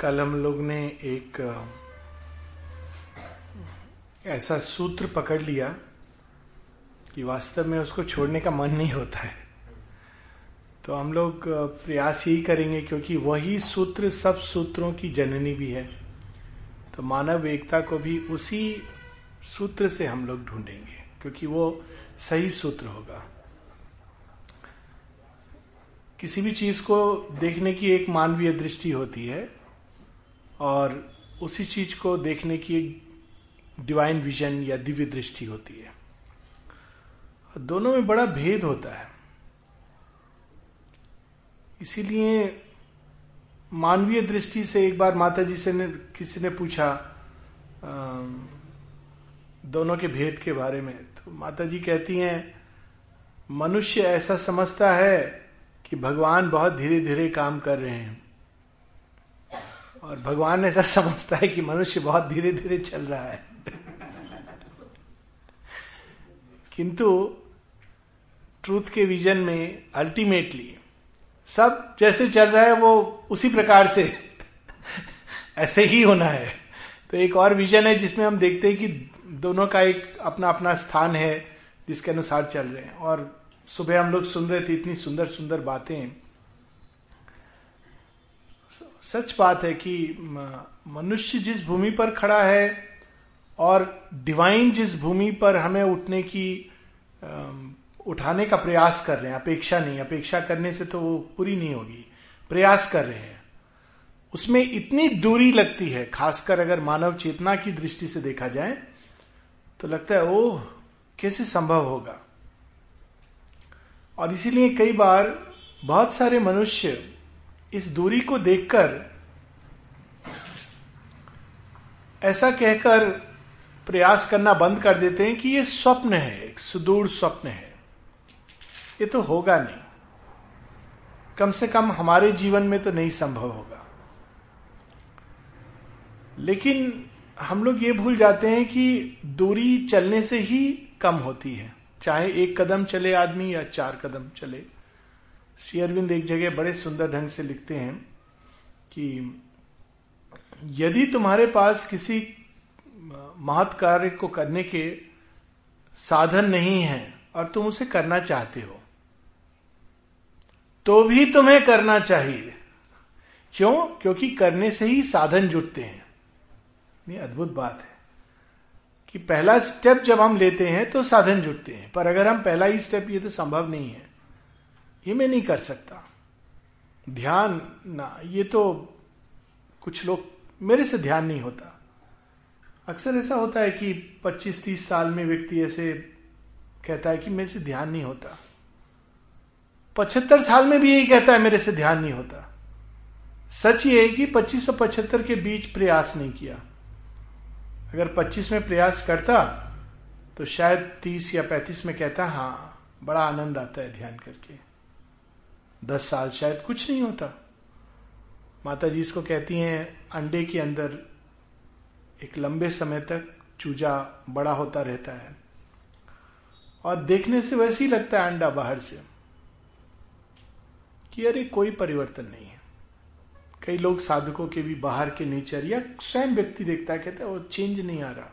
कल हम लोग ने एक ऐसा सूत्र पकड़ लिया कि वास्तव में उसको छोड़ने का मन नहीं होता है। तो हम लोग प्रयास यही करेंगे क्योंकि वही सूत्र सब सूत्रों की जननी भी है। तो मानव एकता को भी उसी सूत्र से हम लोग ढूंढेंगे, क्योंकि वो सही सूत्र होगा। किसी भी चीज़ को देखने की एक मानवीय दृष्टि होती है। और उसी चीज़ को देखने की डिवाइन विजन या दिव्य दृष्टि होती है। दोनों में बड़ा भेद होता है। इसीलिए मानवीय दृष्टि से एक बार माता जी से ने, किसी ने पूछा दोनों के भेद के बारे में तो माता जी कहती हैं मनुष्य ऐसा समझता है कि भगवान बहुत धीरे धीरे काम कर रहे हैं। और भगवान ऐसा समझता है कि मनुष्य बहुत धीरे धीरे चल रहा है। किंतु ट्रूथ के विजन में अल्टीमेटली सब जैसे चल रहा है, वो उसी प्रकार से ऐसे ही होना है। तो एक और विजन है जिसमें हम देखते हैं कि दोनों का एक अपना अपना स्थान है, जिसके अनुसार चल रहे हैं। और सुबह हम लोग सुन रहे थे इतनी सुंदर सुंदर बातें। सच बात है कि मनुष्य जिस भूमि पर खड़ा है और डिवाइन जिस भूमि पर हमें उठने की उठाने का प्रयास कर रहे हैं, अपेक्षा नहीं, अपेक्षा करने से तो वो पूरी नहीं होगी, प्रयास कर रहे हैं, उसमें इतनी दूरी लगती है, खासकर अगर मानव चेतना की दृष्टि से देखा जाए तो लगता है, ओह, कैसे संभव होगा? और इसीलिए कई बार बहुत सारे मनुष्य इस दूरी को देखकर ऐसा कहकर प्रयास करना बंद कर देते हैं कि ये स्वप्न है, एक सुदूर स्वप्न है। ये तो होगा नहीं। कम से कम हमारे जीवन में तो नहीं संभव होगा। लेकिन हम लोग ये भूल जाते हैं कि दूरी चलने से ही कम होती है। चाहे एक कदम चले आदमी या चार कदम चले। श्री अरविंद एक जगह बड़े सुंदर ढंग से लिखते हैं कि यदि तुम्हारे पास किसी महत् कार्य को करने के साधन नहीं है और तुम उसे करना चाहते हो तो भी तुम्हें करना चाहिए। क्यों? क्योंकि करने से ही साधन जुटते हैं। ये अद्भुत बात है कि पहला स्टेप जब हम लेते हैं तो साधन जुटते हैं। पर अगर हम पहला ही स्टेप ये तो संभव नहीं है। ये मैं नहीं कर सकता। ध्यान ना, ये तो कुछ लोग मेरे से ध्यान नहीं होता। अक्सर ऐसा होता है कि 25-30 साल में व्यक्ति ऐसे कहता है कि मेरे से ध्यान नहीं होता। पचहत्तर साल में भी यही कहता है, मेरे से ध्यान नहीं होता। सच ये है कि पच्चीस और पचहत्तर के बीच प्रयास नहीं किया। अगर 25 में प्रयास करता तो शायद 30 या 35 में कहता हाँ बड़ा आनंद आता है ध्यान करके। दस साल शायद कुछ नहीं होता। माता जी इसको कहती हैं, अंडे के अंदर एक लंबे समय तक चूजा बड़ा होता रहता है। और देखने से वैसे ही लगता है अंडा बाहर से। कि अरे कोई परिवर्तन नहीं है। कई लोग साधकों के भी बाहर के नेचर या स्वयं व्यक्ति देखता है, कहता है वो चेंज नहीं आ रहा।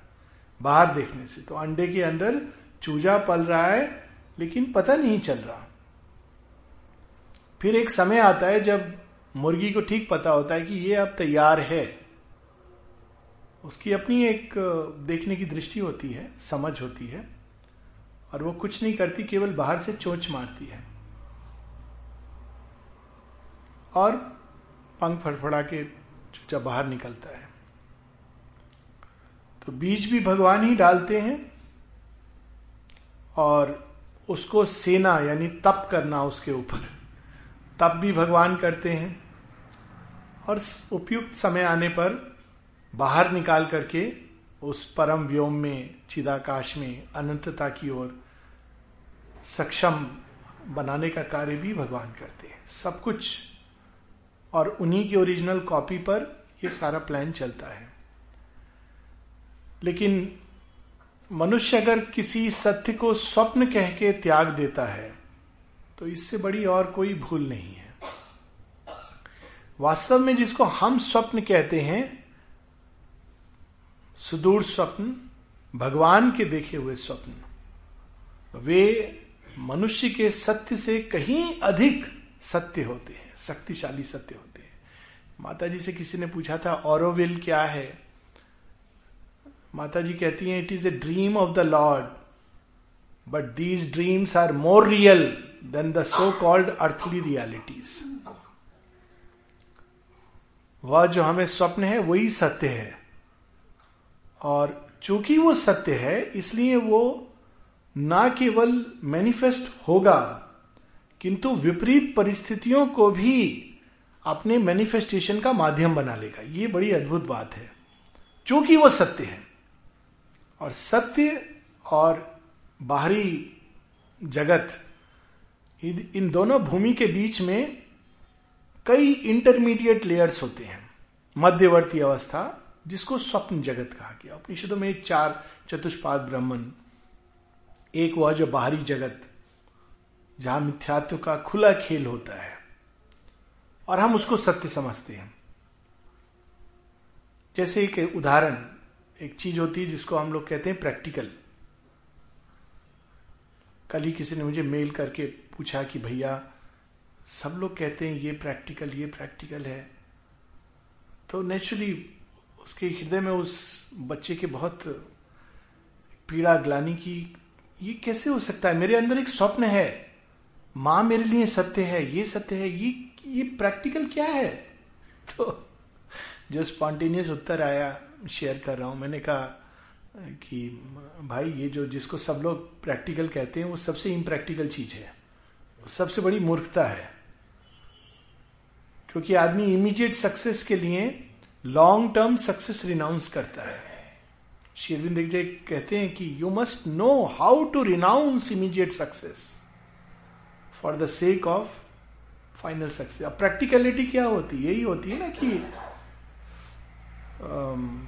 बाहर देखने से। तो अंडे के अंदर चूजा पल रहा है, लेकिन पता नहीं चल रहा। फिर एक समय आता है जब मुर्गी को ठीक पता होता है कि ये अब तैयार है। उसकी अपनी एक देखने की दृष्टि होती है, समझ होती है, और वो कुछ नहीं करती, केवल बाहर से चोच मारती है। और पंख फड़फड़ा के चुपचाप बाहर निकलता है। तो बीज भी भगवान ही डालते हैं, और उसको सेना यानी तप करना उसके ऊपर। तप भी भगवान करते हैं। और उपयुक्त समय आने पर बाहर निकाल करके उस परम व्योम में, चिदाकाश में, अनंतता की ओर सक्षम बनाने का कार्य भी भगवान करते हैं। सब कुछ और उन्हीं की ओरिजिनल कॉपी पर ये सारा प्लान चलता है। लेकिन मनुष्य अगर किसी सत्य को स्वप्न कह के त्याग देता है तो इससे बड़ी और कोई भूल नहीं है। वास्तव में जिसको हम स्वप्न कहते हैं, सुदूर स्वप्न, भगवान के देखे हुए स्वप्न, वे मनुष्य के सत्य से कहीं अधिक सत्य होते हैं, शक्तिशाली सत्य होते हैं। माता जी से किसी ने पूछा था औरोविल क्या है? माता जी कहती हैं it is a dream of the lord but these dreams are more real than the so called earthly realities वह जो हमें स्वप्न है, वही सत्य है। और चूँकि वो सत्य है, इसलिए वो ना केवल मैनिफेस्ट होगा, किंतु विपरीत परिस्थितियों को भी अपने मैनिफेस्टेशन का माध्यम बना लेगा। ये बड़ी अद्भुत बात है। क्योंकि वो सत्य है, और सत्य और बाहरी जगत इन दोनों भूमि के बीच में कई इंटरमीडिएट लेयर्स होते हैं। मध्यवर्ती अवस्था, जिसको स्वप्न जगत कहा गया। उपनिषदों में चार चतुष्पाद ब्राह्मण, एक वह जो बाहरी जगत, जहाँ मिथ्यात्व का खुला खेल होता है। और हम उसको सत्य समझते हैं। जैसे एक उदाहरण, एक चीज़ होती है जिसको हम लोग कहते हैं प्रैक्टिकल कल ही किसी ने मुझे मेल करके पूछा कि भैया, सब लोग कहते हैं ये प्रैक्टिकल ये प्रैक्टिकल है। तो नेचुरली उसके हृदय में उस बच्चे के बहुत पीड़ा, ग्लानी की, ये कैसे हो सकता है? मेरे अंदर एक स्वप्न है। माँ मेरे लिए सत्य है, ये सत्य है, ये ये प्रैक्टिकल क्या है? तो जो स्पॉन्टेनियस उत्तर आया, शेयर कर रहा हूँ, मैंने कहा कि भाई, ये जो जिसको सब लोग प्रैक्टिकल कहते हैं, वो सबसे इम्प्रैक्टिकल चीज़ है। सबसे बड़ी मूर्खता है। क्योंकि आदमी इमीडिएट सक्सेस के लिए लॉन्ग टर्म सक्सेस रिनाउंस करता है। शेरविंद जी कहते हैं कि you must know how to renounce immediate success for the sake of final success अब प्रैक्टिकलिटी क्या होती है? यही होती है ना कि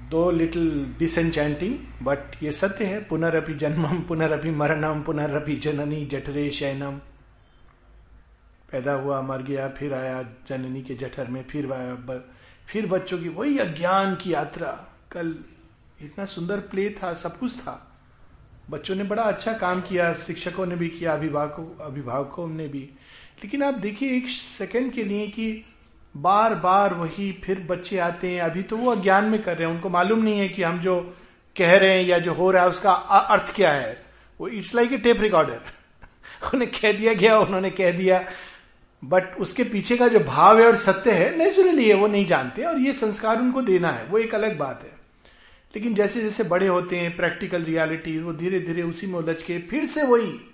दो लिटिल डिसएंचेंटिंग बट ये सत्य है, पुनरअपि जन्मम, पुनरअपि मरणम, पुनरअपि जननी, जठरे शयनम। पैदा हुआ, मर गया, फिर आया जननी के जठर में, फिर आया फिर बच्चों की वही अज्ञान की यात्रा। कल इतना सुंदर प्ले था, सब कुछ था। बच्चों ने बड़ा अच्छा काम किया, शिक्षकों ने भी किया, अभिभावकों अभिभावकों ने भी। लेकिन आप देखिए, एक सेकंड के लिए कि बार बार वही फिर बच्चे आते हैं। अभी तो वो अज्ञान में कर रहे हैं। उनको मालूम नहीं है कि हम जो कह रहे हैं या जो हो रहा है, उसका अर्थ क्या है। वो it's like a tape recorder. उन्हें कह दिया गया, उन्होंने कह दिया। बट उसके पीछे का जो भाव है और सत्य है नेचुरली है, वो नहीं जानते और ये संस्कार उनको देना है। वो एक अलग बात है। लेकिन जैसे जैसे बड़े होते हैं प्रैक्टिकल रियलिटी वो धीरे धीरे उसी में उलझ के फिर से वही,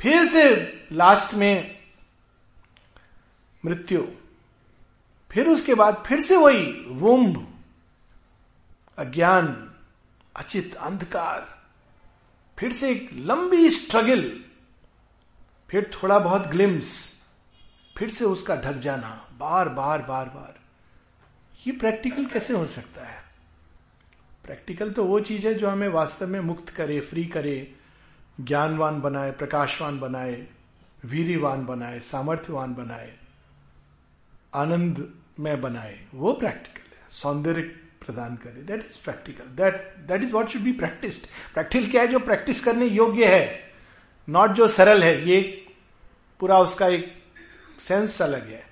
फिर से लास्ट में मृत्यु। फिर उसके बाद फिर से वही वुम्भ अज्ञान, अचित, अंधकार, फिर से एक लंबी स्ट्रगल फिर थोड़ा बहुत ग्लिम्स फिर से उसका ढक जाना, बार बार बार बार। ये प्रैक्टिकल कैसे हो सकता है? प्रैक्टिकल तो वो चीज़ है जो हमें वास्तव में मुक्त करे फ्री करे, ज्ञानवान बनाए, प्रकाशवान बनाए वीरवान बनाए, सामर्थ्यवान बनाए, आनंद में बनाए, वो प्रैक्टिकल है। सौंदर्य प्रदान करे। That is practical that that is what should be practised practical क्या है जो प्रैक्टिस करने योग्य है? नॉट जो सरल है, ये पूरा उसका एक सेंस अलग है।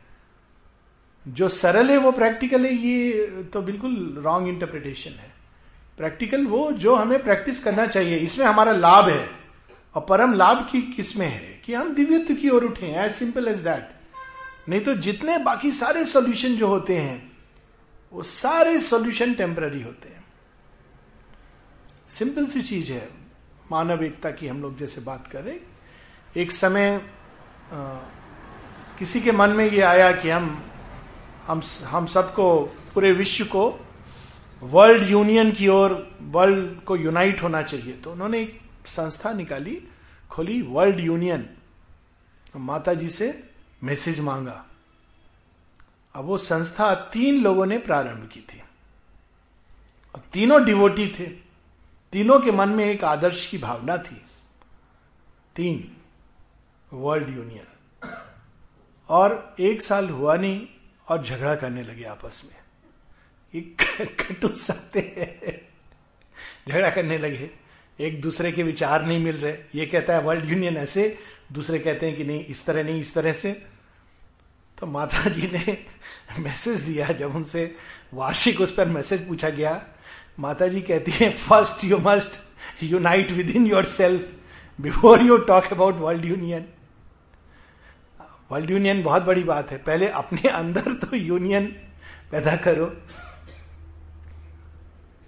जो सरल है, वो प्रैक्टिकल है, ये तो बिल्कुल रॉन्ग इंटरप्रिटेशन है। प्रैक्टिकल वो जो हमें प्रैक्टिस करना चाहिए, इसमें हमारा लाभ है। और परम लाभ की किसमें है? कि हम दिव्यत्व की ओर उठे एज सिंपल एज दैट नहीं तो जितने बाकी सारे सॉल्यूशन जो होते हैं वो सारे सॉल्यूशन टेम्पररी होते हैं। सिंपल सी चीज़ है मानव एकता की हम लोग जैसे बात करें एक समय आ, किसी के मन में ये आया कि हम हम हम सबको पूरे विश्व को वर्ल्ड यूनियन की ओर वर्ल्ड को यूनाइट होना चाहिए। तो उन्होंने एक संस्था निकाली खोली वर्ल्ड यूनियन माता जी से मैसेज मांगा। अब वो संस्था तीन लोगों ने प्रारंभ की थी। और तीनों डिवोटी थे। तीनों के मन में एक आदर्श की भावना थी। तीन वर्ल्ड यूनियन और एक साल हुआ नहीं और झगड़ा करने लगे आपस में। ये कटु सत्य झगड़ा करने लगे। एक दूसरे के विचार नहीं मिल रहे। ये कहता है वर्ल्ड यूनियन ऐसे, दूसरे कहते हैं कि नहीं, इस तरह नहीं, इस तरह से। तो माता जी ने मैसेज दिया जब उनसे वार्षिक उस पर मैसेज पूछा गया। माता जी कहती है first you must unite within yourself before you talk about world union world union बहुत बड़ी बात है। पहले अपने अंदर तो यूनियन पैदा करो।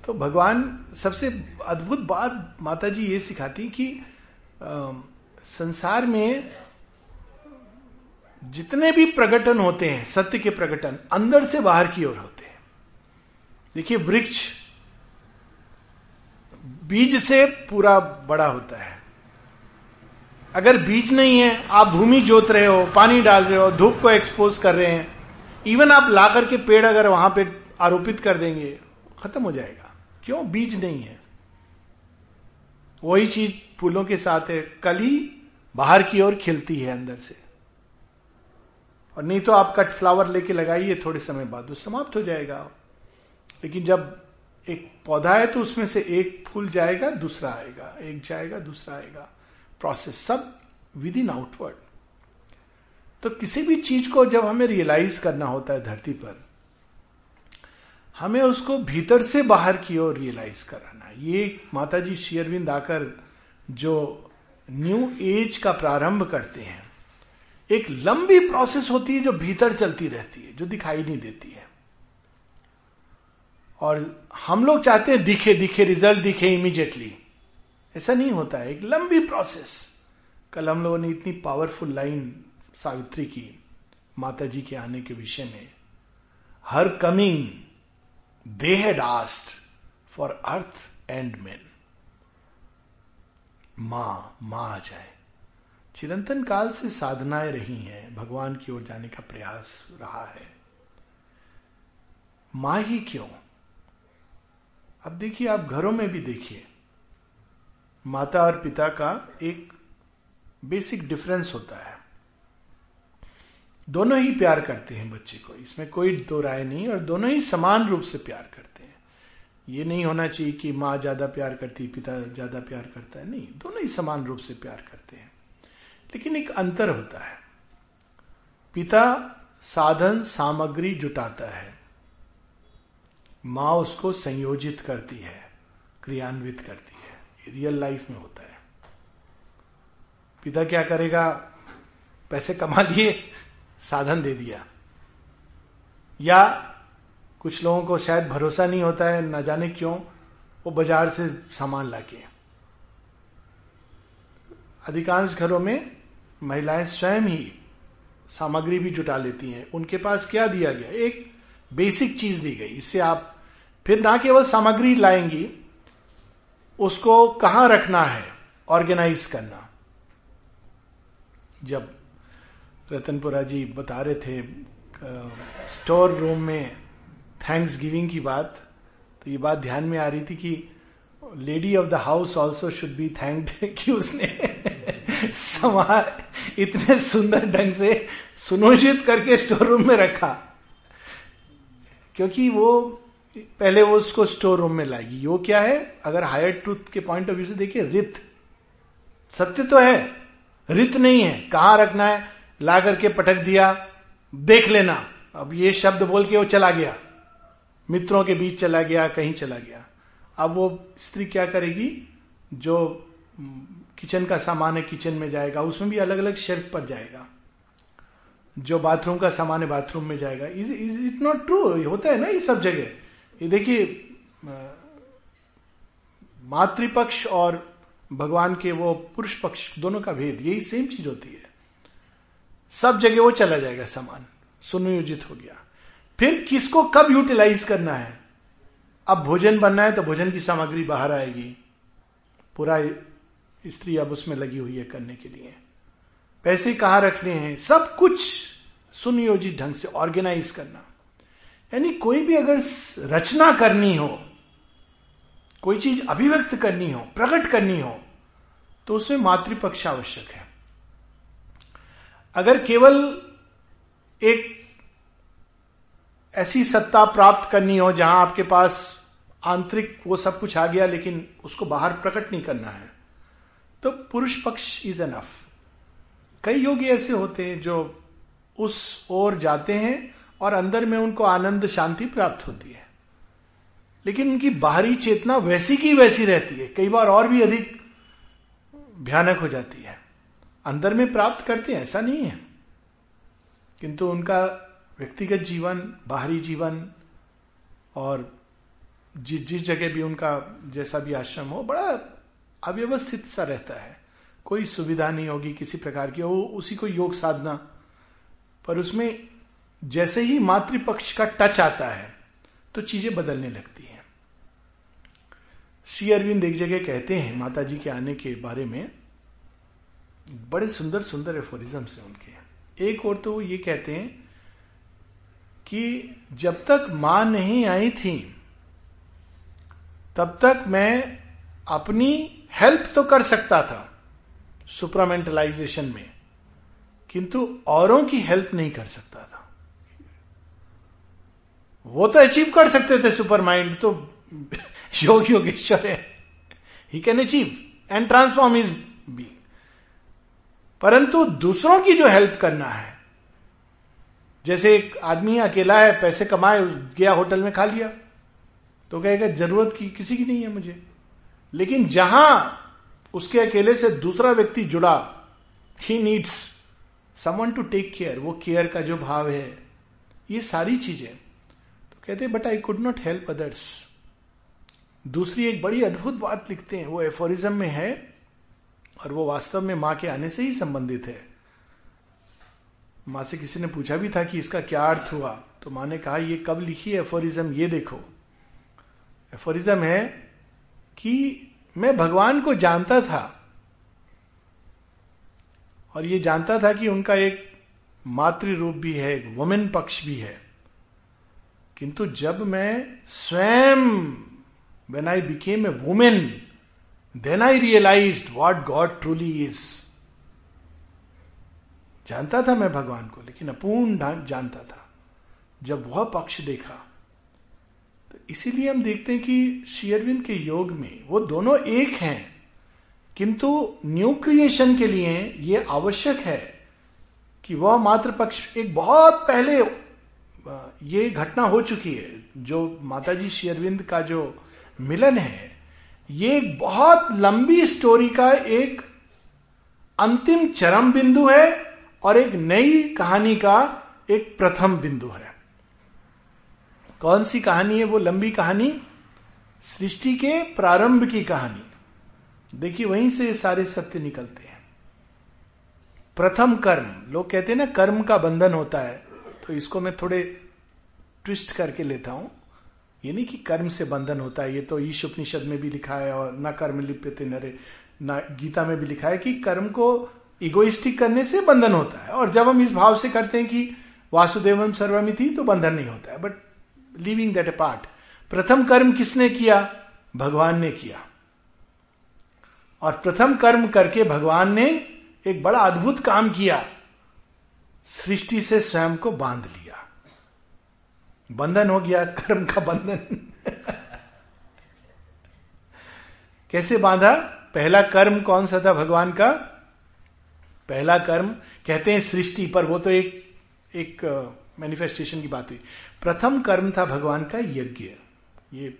तो भगवान सबसे अद्भुत बात माता जी ये सिखाती कि आ, संसार में जितने भी प्रकटन होते हैं, सत्य के प्रकटन अंदर से बाहर की ओर होते हैं। देखिए, वृक्ष बीज से पूरा बड़ा होता है। अगर बीज नहीं है, आप भूमि जोत रहे हो, पानी डाल रहे हो, धूप को एक्सपोज कर रहे हैं इवन आप ला करके पेड़ अगर वहाँ पे आरोपित कर देंगे, खत्म हो जाएगा। क्यों? बीज नहीं है। वही चीज़ फूलों के साथ है, कली बाहर की ओर खिलती है अंदर से। और नहीं तो आप कट फ्लावर लेके लगाइए थोड़े समय बाद, वो समाप्त हो जाएगा। लेकिन जब एक पौधा है तो उसमें से एक फूल जाएगा, दूसरा आएगा, एक जाएगा, दूसरा आएगा। प्रोसेस सब विद इन आउटवर्ड तो किसी भी चीज़ को जब हमें रियलाइज़ करना होता है धरती पर, हमें उसको भीतर से बाहर की ओर रियलाइज़ कराना ये माता जी शेयरविंद आकर जो न्यू एज का प्रारंभ करते हैं एक लंबी प्रोसेस होती है जो भीतर चलती रहती है, जो दिखाई नहीं देती है। और हम लोग चाहते हैं दिखे दिखे रिज़ल्ट दिखे इमीडिएटली ऐसा नहीं होता है। एक लंबी प्रोसेस कल हम लोगों ने इतनी पावरफुल लाइन सावित्री की माता जी के आने के विषय में। Her coming they had asked for earth and man माँ माँ आ जाए। चिरंतन काल से साधनाएँ रही हैं। भगवान की ओर जाने का प्रयास रहा है। माँ ही क्यों? अब देखिए, आप घरों में भी देखिए। माता और पिता का एक बेसिक डिफरेंस होता है। दोनों ही प्यार करते हैं बच्चे को। इसमें कोई दो राय नहीं और दोनों ही समान रूप से प्यार करते हैं। ये नहीं होना चाहिए कि माँ ज़्यादा प्यार करती, पिता ज़्यादा प्यार करता है। नहीं, दोनों ही समान रूप से प्यार करते हैं। लेकिन एक अंतर होता है। पिता साधन सामग्री जुटाता है। माँ उसको संयोजित करती है, क्रियान्वित करती है। रियल लाइफ में होता है। पिता क्या करेगा? पैसे कमा लिए, साधन दे दिया। या कुछ लोगों को शायद भरोसा नहीं होता है, ना जाने क्यों, वो बाज़ार से सामान लाके। अधिकांश घरों में महिलाएँ स्वयं ही सामग्री भी जुटा लेती हैं। उनके पास क्या दिया गया? एक बेसिक चीज़ दी गई। इससे आप फिर ना केवल सामग्री लाएँगी, उसको कहाँ रखना है? ऑर्गेनाइज करना। जब रतनपुरा जी बता रहे थे स्टोर रूम में थैंक्स गिविंग की बात तो ये बात ध्यान में आ रही थी कि lady of the house also should be thanked कि उसने समाज इतने सुंदर ढंग से सुनोषित करके स्टोर रूम में रखा। क्योंकि वो, पहले वो उसको स्टोर रूम में लाएगी। वो क्या है? अगर हायर ट्रूथ के पॉइंट ऑफ़ व्यू से देखिए रित सत्य तो है। रित नहीं है। कहाँ रखना है? ला करके पटक दिया। देख लेना। अब ये शब्द बोल के वो चला गया। मित्रों के बीच चला गया, कहीं चला गया। अब वो स्त्री क्या करेगी? जो किचन का सामान है किचन में जाएगा, उसमें भी अलग अलग शेल्फ पर जाएगा। जो बाथरूम का सामान है, बाथरूम में जाएगा। Is is it not true होता है ना, ये सब जगह। ये देखिए मातृपक्ष और भगवान के वो पुरुष पक्ष, दोनों का भेद, यही सेम चीज़ होती है। सब जगह वो चला जाएगा सामान। सुनियोजित हो गया। फिर किसको कब यूटिलाइज करना है? अब भोजन बनना है तो भोजन की सामग्री बाहर आएगी। पूरा स्त्री अब उसमें लगी हुई है करने के लिए। पैसे कहाँ रखने हैं? सब कुछ सुनियोजित ढंग से ऑर्गेनाइज करना। यानी कोई भी अगर रचना करनी हो, कोई चीज़ अभिव्यक्त करनी हो, प्रकट करनी हो तो उसमें मातृपक्ष आवश्यक है। अगर केवल एक ऐसी सत्ता प्राप्त करनी हो जहाँ आपके पास आंतरिक वो सब कुछ आ गया, लेकिन उसको बाहर प्रकट नहीं करना है तो पुरुष पक्ष इज़ एनफ कई योगी ऐसे होते हैं जो उस ओर जाते हैं और अंदर में उनको आनंद, शांति प्राप्त होती है। लेकिन उनकी बाहरी चेतना वैसी की वैसी रहती है। कई बार और भी अधिक भयानक हो जाती है। अंदर में प्राप्त करते हैं, ऐसा नहीं है। किंतु उनका व्यक्तिगत जीवन, बाहरी जीवन और जिस जिस जगह भी उनका जैसा भी आश्रम हो, बड़ा अव्यवस्थित सा रहता है। कोई सुविधा नहीं होगी किसी प्रकार की, वो उसी को योग साधना। पर उसमें जैसे ही मातृपक्ष का टच आता है तो चीज़ें बदलने लगती हैं। श्री अरविंद एक जगह कहते हैं माता जी के आने के बारे में, बड़े सुंदर सुंदर एफोरिज्म है उनके। एक और तो वो ये कहते हैं कि जब तक माँ नहीं आई थी, तब तक मैं अपनी हेल्प तो कर सकता था सुपरामेंटलाइजेशन में, किंतु औरों की हेल्प नहीं कर सकता था। वो तो अचीव कर सकते थे सुपर माइंड तो योग योगेश्वर है। He can achieve and transform is be परंतु दूसरों की जो हेल्प करना है, जैसे एक आदमी अकेला है, पैसे कमाए, गया होटल में खा लिया तो कहेगा, ज़रूरत की किसी की नहीं है मुझे। लेकिन जहाँ उसके अकेले से दूसरा व्यक्ति जुड़ा he needs someone to take care वो केयर का जो भाव है, ये सारी चीज़ें। तो कहते but I could not help others दूसरी एक बड़ी अद्भुत बात लिखते हैं, वो एफोरिज्म में है, और वो वास्तव में माँ के आने से ही संबंधित है। माँ से किसी ने पूछा भी था कि इसका क्या अर्थ हुआ तो माँ ने कहा, ये कब लिखी एफोरिज्म ये देखो। एफोरिज्म है कि मैं भगवान को जानता था और ये जानता था कि उनका एक मातृ रूप भी है, एक वुमेन पक्ष भी है। किंतु जब मैं स्वयं when I became a women then I realise what God truly is जानता था मैं भगवान को, लेकिन अपूर्ण जानता था। जब वह पक्ष देखा इसीलिए हम देखते हैं कि शेयरविंद के योग में वो दोनों एक हैं, किंतु न्यू क्रिएशन के लिए ये आवश्यक है कि वह मात्र पक्ष एक बहुत पहले ये घटना हो चुकी है, जो माताजी शेयरविंद का जो मिलन है, ये एक बहुत लंबी स्टोरी का एक अंतिम चरम बिंदु है और एक नई कहानी का एक प्रथम बिंदु है। कौन सी कहानी है वो लंबी कहानी? सृष्टि के प्रारंभ की कहानी। देखिए, वहीं से सारे सत्य निकलते हैं। प्रथम कर्म। लोग कहते हैं ना, कर्म का बंधन होता है। तो इसको मैं थोड़े ट्विस्ट करके लेता हूँ। ये नहीं कि कर्म से बंधन होता है। ये तो ईश उपनिषद में भी लिखा है और न कर्म लिप्यते नरे, न गीता में भी लिखा है कि कर्म को इगोइस्टिक करने से बंधन होता है। और जब हम इस भाव से करते हैं कि वासुदेवम सर्वमिति तो बंधन नहीं होता है। But living that a part प्रथम कर्म किसने किया? भगवान ने किया। और प्रथम कर्म करके भगवान ने एक बड़ा अद्भुत काम किया। सृष्टि से स्वयं को बाँध लिया। बंधन हो गया, कर्म का बंधन। कैसे बांधा? पहला कर्म कौन सा था भगवान का? पहला कर्म, कहते हैं सृष्टि पर, वो तो एक एक मैनिफेस्टेशन की बात हुई। प्रथम कर्म था भगवान का यज्ञ। ये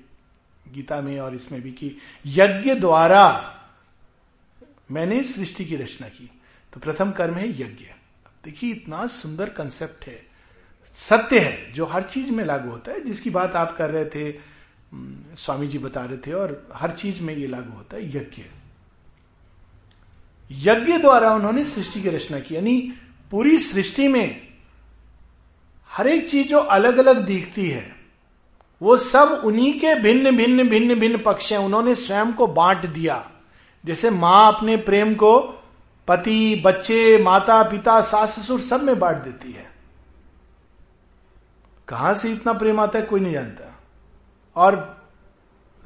गीता में और इसमें भी कि यज्ञ द्वारा मैंने सृष्टि की रचना की। तो प्रथम कर्म है यज्ञ। देखिए, इतना सुंदर कंसेप्ट है। सत्य है, जो हर चीज़ में लागू होता है। जिसकी बात आप कर रहे थे स्वामी जी बता रहे थे, और हर चीज़ में ये लागू होता है यज्ञ। यज्ञ द्वारा उन्होंने सृष्टि की रचना की। यानी पूरी सृष्टि में हर एक चीज़ जो अलग अलग दिखती है, वो सब उन्हीं के भिन्न भिन्न भिन्न भिन्न पक्ष हैं। उन्होंने स्वयं को बांट दिया। जैसे माँ अपने प्रेम को पति, बच्चे माता पिता सास ससुर सब में बांट देती है। कहाँ से इतना प्रेम आता है, कोई नहीं जानता। और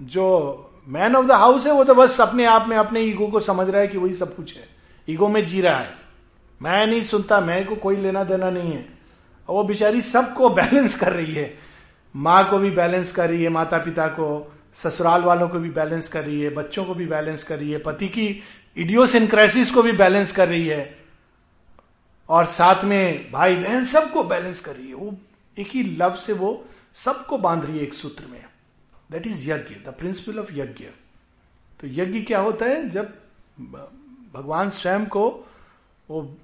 जो मैन ऑफ़ द हाउस है, वो तो बस अपने आप में, अपने ईगो को समझ रहा है कि वही सब कुछ है। ईगो में जी रहा है। मैं नहीं सुनता, मैं को कोई लेना देना नहीं है। और वो बेचारी सबको बैलेंस कर रही है। माँ को भी बैलेंस कर रही है माता पिता को, ससुराल वालों को भी बैलेंस कर रही है, बच्चों को भी बैलेंस कर रही है, पति की इडियोसिनक्रेसिस को भी बैलेंस कर रही है। और साथ में भाई बहन सबको बैलेंस कर रही है। वो एक ही लव से वो सबको बाँध रही है एक सूत्र में। That is yajna the principle of yajna. तो यज्ञ क्या होता है? जब भगवान स्वयं को वो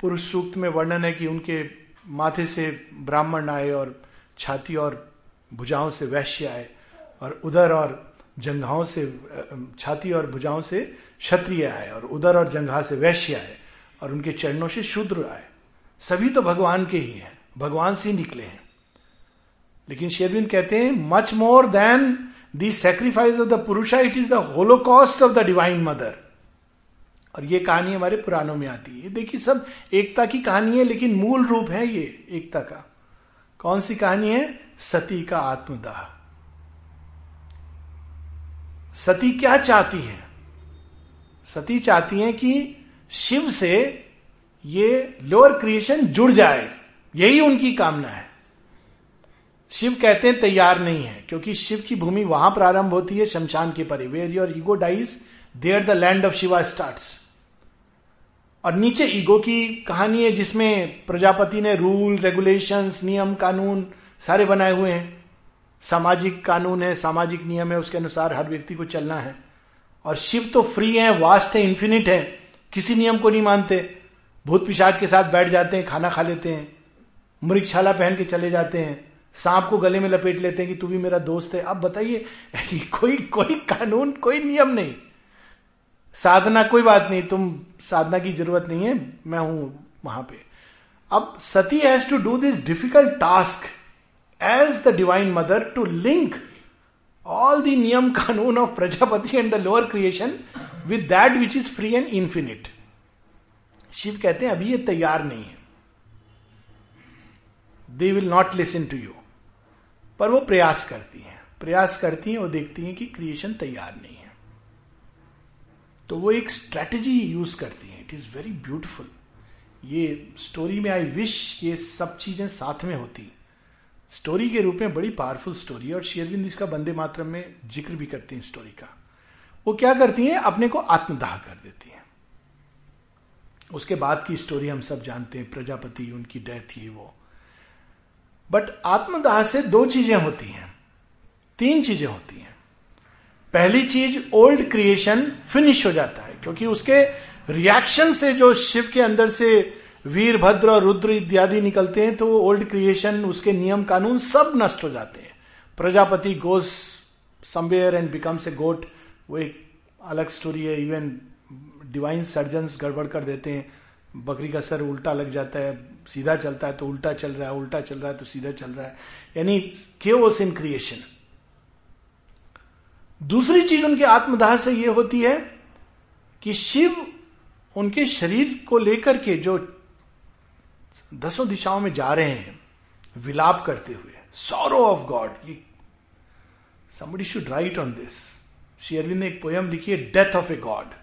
पुरुष सूक्त में वर्णन है कि उनके माथे से ब्राह्मण आए और छाती और भुजाओं से वैश्य आए और उधर और जंघाओं से छाती और भुजाओं से क्षत्रिय आए और उधर और जंघा से वैश्य आए और उनके चरणों से शूद्र आए। सभी तो भगवान के ही हैं। भगवान से निकले हैं। लेकिन शेरविंद कहते हैं much more than the sacrifice of the Purusha it is the holocaust of the divine mother और ये कहानी हमारे पुराणों में आती है। देखिए, सब एकता की कहानी है, लेकिन मूल रूप है ये एकता का। कौन सी कहानी है? सती का आत्मदाह। सती क्या चाहती है? सती चाहती है कि शिव से ये लोअर क्रिएशन जुड़ जाए। यही उनकी कामना है। शिव कहते हैं, तैयार नहीं है, क्योंकि शिव की भूमि वहाँ प्रारंभ होती है, शमशान के परे। Where your ego dies there the land of Shiva start और नीचे ईगो की कहानी है जिसमें प्रजापति ने रूल, रेगुलेशंस, नियम, कानून सारे बनाए हुए हैं। सामाजिक कानून है, सामाजिक नियम है, उसके अनुसार हर व्यक्ति को चलना है। और शिव तो फ्री है वास्ट है इन्फिनिट है। किसी नियम को नहीं मानते। भूत पिशाच के साथ बैठ जाते हैं, खाना खा लेते हैं मृगछाला पहन के चले जाते हैं, सांप को गले में लपेट लेते हैं कि तू भी मेरा दोस्त है। अब बताइए कोई कोई कानून, कोई नियम नहीं। साधना कोई बात नहीं, तुम साधना की ज़रूरत नहीं है, मैं हूँ वहाँ पे। अब Sati has to do this difficult task as the divine mother to link all the नियम कानून of Prajapati and the lower creation with that which is free and infinite Shiva कहते हैं, अभी ये तैयार नहीं है। They will not listen to you पर वो प्रयास करती हैं। प्रयास करती हैं और देखती हैं कि क्रिएशन तैयार नहीं। तो वो एक स्ट्रेटजी यूज़ करती हैं। इट इज़ वेरी ब्यूटिफुल ये स्टोरी में आई विश ये सब चीज़ें साथ में होती। स्टोरी के रूप में बड़ी पावरफुल स्टोरी है और शेयरविंद इसका बंदे मातरम में ज़िक्र भी करती हैं स्टोरी का। वो क्या करती हैं? अपने को आत्मदाह कर देती हैं। उसके बाद की स्टोरी हम सब जानते हैं, प्रजापति, उनकी डेथ ये वो। बट आत्मदाह से दो चीज़ें होती हैं। तीन चीज़ें होती हैं। पहली चीज़ ओल्ड क्रिएशन फिनिश हो जाता है, क्योंकि उसके रिएक्शन से जो शिव के अंदर से वीरभद्र और रुद्र इत्यादि निकलते हैं तो ओल्ड क्रिएशन, उसके नियम कानून सब नष्ट हो जाते हैं। Prajapati goes somewhere and becomes a goat वो एक अलग स्टोरी है इवन डिवाइन सर्जन गड़बड़ कर देते हैं, बकरी का सर उल्टा लग जाता है, सीधा चलता है तो उल्टा चल रहा है, उल्टा चल रहा है तो सीधा चल रहा है। यानी केओस इन क्रिएशन दूसरी चीज़ उनके आत्मदाह से यह होती है कि शिव उनके शरीर को लेकर के जो दसों दिशाओं में जा रहे हैं, विलाप करते हुए सॉरो ऑफ़ गॉड ये somebody should write on this Shri Aurobindo ने एक पोयम लिखी है death of a God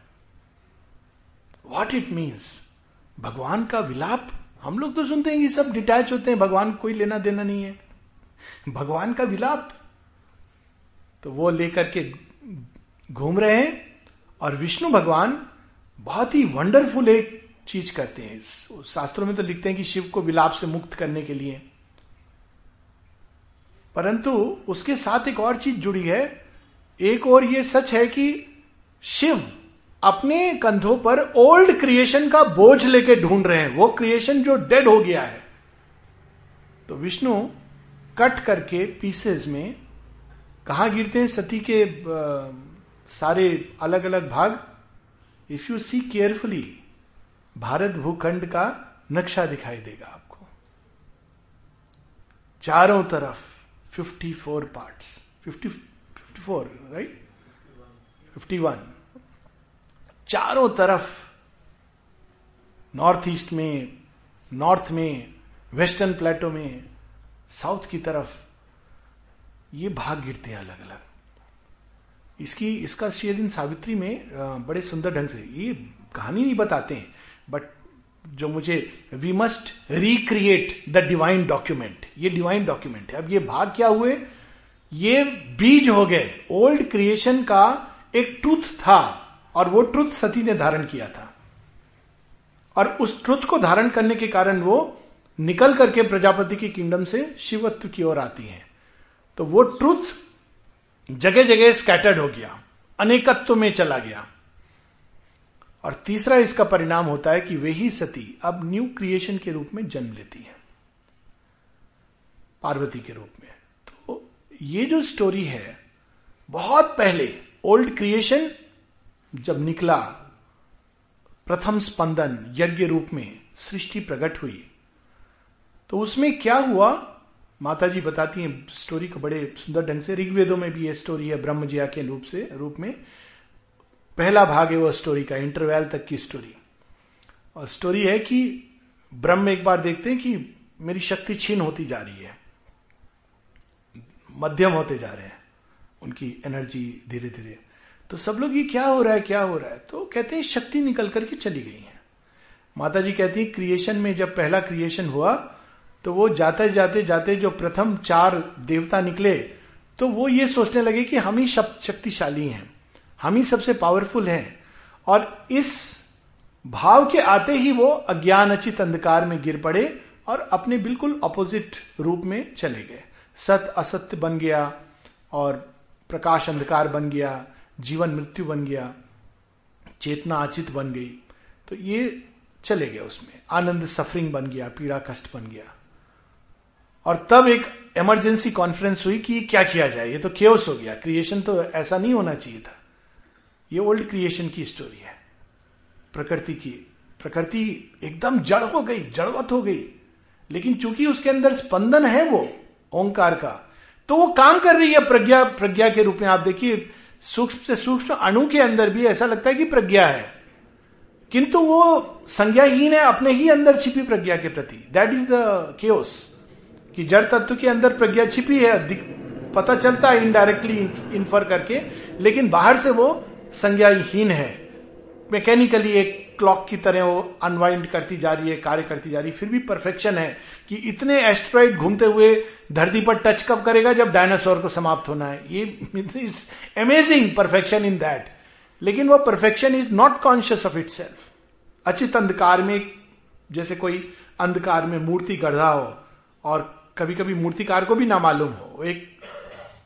what it means भगवान का विलाप? हम लोग तो सुनते हैं ये सब डिटैच होते हैं, भगवान कोई लेना देना नहीं है। भगवान का विलाप? तो वो लेकर के घूम रहे हैं और विष्णु भगवान बहुत ही वंडरफुल एक चीज़ करते हैं। शास्त्रों में तो लिखते हैं कि शिव को विलाप से मुक्त करने के लिए। परंतु उसके साथ एक और चीज़ जुड़ी है। एक और ये सच है कि शिव अपने कंधों पर ओल्ड क्रिएशन का बोझ लेके ढूंढ रहे हैं। वो क्रिएशन जो डेड हो गया है। तो विष्णु कट करके पीसेस में कहा गिरते हैं सती के सारे अलग अलग भाग? If you see carefully Bharat भूखंड का नक्शा दिखाई देगा आपको। चारों तरफ़ 54 पार्ट्स 50 54 राइट 51 चारों तरफ़ नॉर्थ ईस्ट में नॉर्थ में वेस्टर्न प्लेटो में साउथ की तरफ़ ये भाग गिरते हैं अलग अलग इसकी इसका शेयरिन सावित्री में बड़े सुंदर ढंग से, ये कहानी नहीं बताते हैं बट जो मुझे we must recreate the divine document ये डिवाइन डॉक्यूमेंट है। अब ये भाग क्या हुए? ये बीज हो गए। ओल्ड क्रिएशन का एक ट्रुथ था, और वो ट्रुथ सती ने धारण किया था। और उस ट्रुथ को धारण करने के कारण वो निकल करके प्रजापति की किंगडम से शिवत्व की ओर आती है। तो वो ट्रूथ जगह जगह स्कैटर्ड हो गया, अनेकत्व में चला गया। और तीसरा इसका परिणाम होता है कि वही सती अब न्यू क्रिएशन के रूप में जन्म लेती है, पार्वती के रूप में। तो ये जो स्टोरी है, बहुत पहले ओल्ड क्रिएशन जब निकला, प्रथम स्पंदन यज्ञ रूप में सृष्टि प्रकट हुई तो उसमें क्या हुआ? माता जी बताती हैं स्टोरी को बड़े सुंदर ढंग से, ऋग्वेदों में भी ये स्टोरी है ब्रह्मजिया के रूप से, रूप में। पहला भाग है वो स्टोरी का इंटरवैल तक की स्टोरी और स्टोरी है कि ब्रह्म एक बार देखते हैं कि मेरी शक्ति छीन होती जा रही है, मध्यम होते जा रहे हैं, उनकी एनर्जी धीरे धीरे तो सब लोग ये क्या हो रहा है, क्या हो रहा है? तो कहते हैं, शक्ति निकल करके चली गई है। माता जी कहती है क्रिएशन में जब पहला क्रिएशन हुआ तो वो जाते जाते जाते जो प्रथम चार देवता निकले तो वो ये सोचने लगे कि हम ही शक्तिशाली हैं, हम ही सबसे पावरफुल हैं। और इस भाव के आते ही वो अज्ञान अचित अंधकार में गिर पड़े और अपने बिल्कुल अपोजिट रूप में चले गए। सत्य असत्य बन गया और प्रकाश अंधकार बन गया, जीवन मृत्यु बन गया, चेतना अचित बन गई। तो ये चले गए उसमें। आनंद सफरिंग बन गया, पीड़ा कष्ट बन गया। और तब एक इमरजेंसी कॉन्फ्रेंस हुई कि क्या किया जाए? ये तो केओस हो गया। क्रिएशन तो ऐसा नहीं होना चाहिए था। ये ओल्ड क्रिएशन की स्टोरी है। प्रकृति की, प्रकृति एकदम जड़ हो गई, जड़वत हो गई। लेकिन चूँकि उसके अंदर स्पंदन है वो, ओंकार का तो वो काम कर रही है प्रज्ञा प्रज्ञा के रूप में। आप देखिए, सूक्ष्म से सूक्ष्म अणु के अंदर भी ऐसा लगता है कि प्रज्ञा है। किंतु वो संज्ञाहीन है, अपने ही अंदर छिपी प्रज्ञा के प्रति। दैट इज़ द केओस कि जड़ तत्व के अंदर प्रज्ञा छिपी है पता चलता है इनडायरेक्टली इन्फर करके, लेकिन बाहर से वो संज्ञाहीन है। मैकेनिकली एक क्लॉक की तरह वो अनवाइंड करती जा रही है, कार्य करती जा रही है, फिर भी परफेक्शन है कि इतने एस्ट्रॉइड घूमते हुए धरती पर टच कब करेगा जब डायनासोर को समाप्त होना है। ये is amazing perfection in that लेकिन वो perfection is not conscious of itself अचित अंधकार में, जैसे कोई अंधकार में मूर्ति गढ़ा हो और कभी कभी मूर्तिकार को भी ना मालूम हो। एक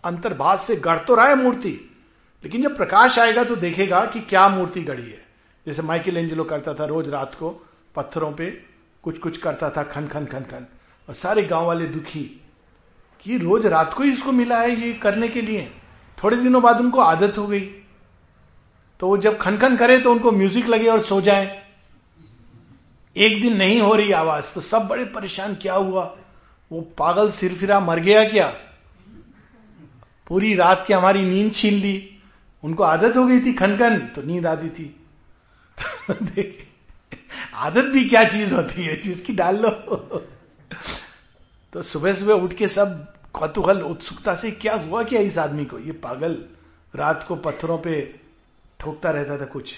अंतर्भाष से गढ़ तो रहा है मूर्ति, लेकिन जब प्रकाश आएगा तो देखेगा कि क्या मूर्ति गढ़ी है। जैसे माइकल एंजलो करता था रोज रात को, पत्थरों पे कुछ कुछ करता था, खन खन खन खन। और सारे गाँव वाले दुखी कि रोज रात को ही इसको मिला है, ये करने के लिए। थोड़े दिनों बाद उनको आदत हो गई। तो वो जब खन खन करे तो उनको म्यूज़िक लगे और सो जाए। एक दिन नहीं हो रही आवाज़ तो सब बड़े परेशान, क्या हुआ? वो पागल सिरफिरा मर गया क्या? पूरी रात की हमारी नींद छीन ली। उनको आदत हो गई थी खनखन तो नींद आती थी। देखिए आदत भी क्या चीज़ होती है, चीज़ की डाल लो। तो सुबह सुबह उठ के सब कौतूहल, उत्सुकता से, क्या हुआ क्या इस आदमी को? ये पागल रात को पत्थरों पे ठोकता रहता था कुछ।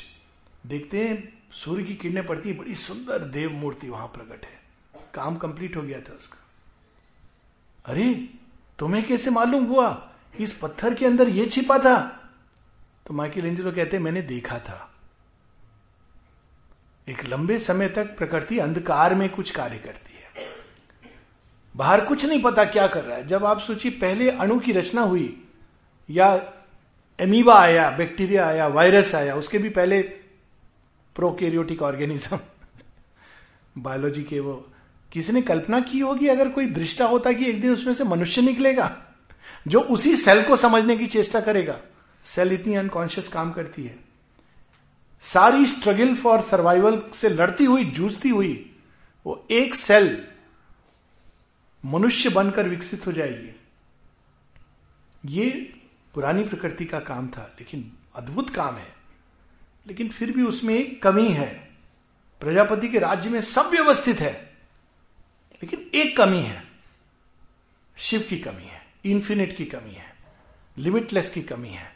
देखते हैं, सूर्य की किरणें पड़ती है, बड़ी सुंदर देव मूर्ति वहाँ प्रकट है। काम कंप्लीट हो गया था उसका। अरे, तुम्हें कैसे मालूम हुआ? इस पत्थर के अंदर यह छिपा था। तो माइकल एंजलो कहते, मैंने देखा था। एक लंबे समय तक प्रकृति अंधकार में कुछ कार्य करती है। बाहर कुछ नहीं पता क्या कर रहा है। जब आप सोचिए, पहले अणु की रचना हुई, या एमीबा आया, बैक्टीरिया आया, वायरस आया, उसके भी पहले प्रोकेरियोटिक ऑर्गेनिज्म। बायोलॉजी के वो किसी ने कल्पना की होगी अगर कोई दृष्टा होता कि एक दिन उसमें से मनुष्य निकलेगा, जो उसी सेल को समझने की चेष्टा करेगा? सेल इतनी अनकॉन्शियस काम करती है। सारी स्ट्रगल फॉर सर्वाइवल से लड़ती हुई, जूझती हुई, वो एक सेल मनुष्य बनकर विकसित हो जाएगी। ये पुरानी प्रकृति का काम था, लेकिन अद्भुत काम है। लेकिन फिर भी उसमें एक कमी है। प्रजापति के राज्य में सब व्यवस्थित है। लेकिन एक कमी है। शिव की कमी है इन्फिनिट की कमी है लिमिटलेस की कमी है।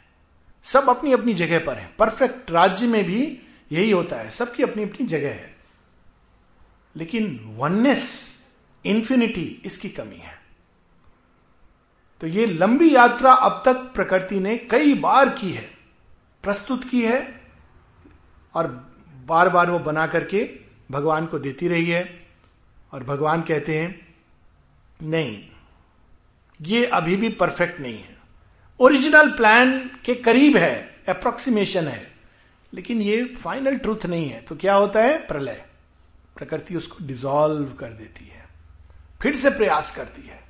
सब अपनी अपनी जगह पर है। परफेक्ट राज्य में भी यही होता है। सबकी अपनी अपनी जगह है। लेकिन वननेस इंफिनिटी इसकी कमी है। तो ये लंबी यात्रा अब तक प्रकृति ने कई बार की है। प्रस्तुत की है और बार बार वो बना करके भगवान को देती रही है। और भगवान कहते हैं, नहीं, ये अभी भी परफेक्ट नहीं है। ओरिजिनल प्लान के करीब है अप्रोक्सीमेशन है, लेकिन ये फाइनल ट्रूथ नहीं है। तो क्या होता है? प्रलय। प्रकृति उसको डिसॉल्व कर देती है। फिर से प्रयास करती है।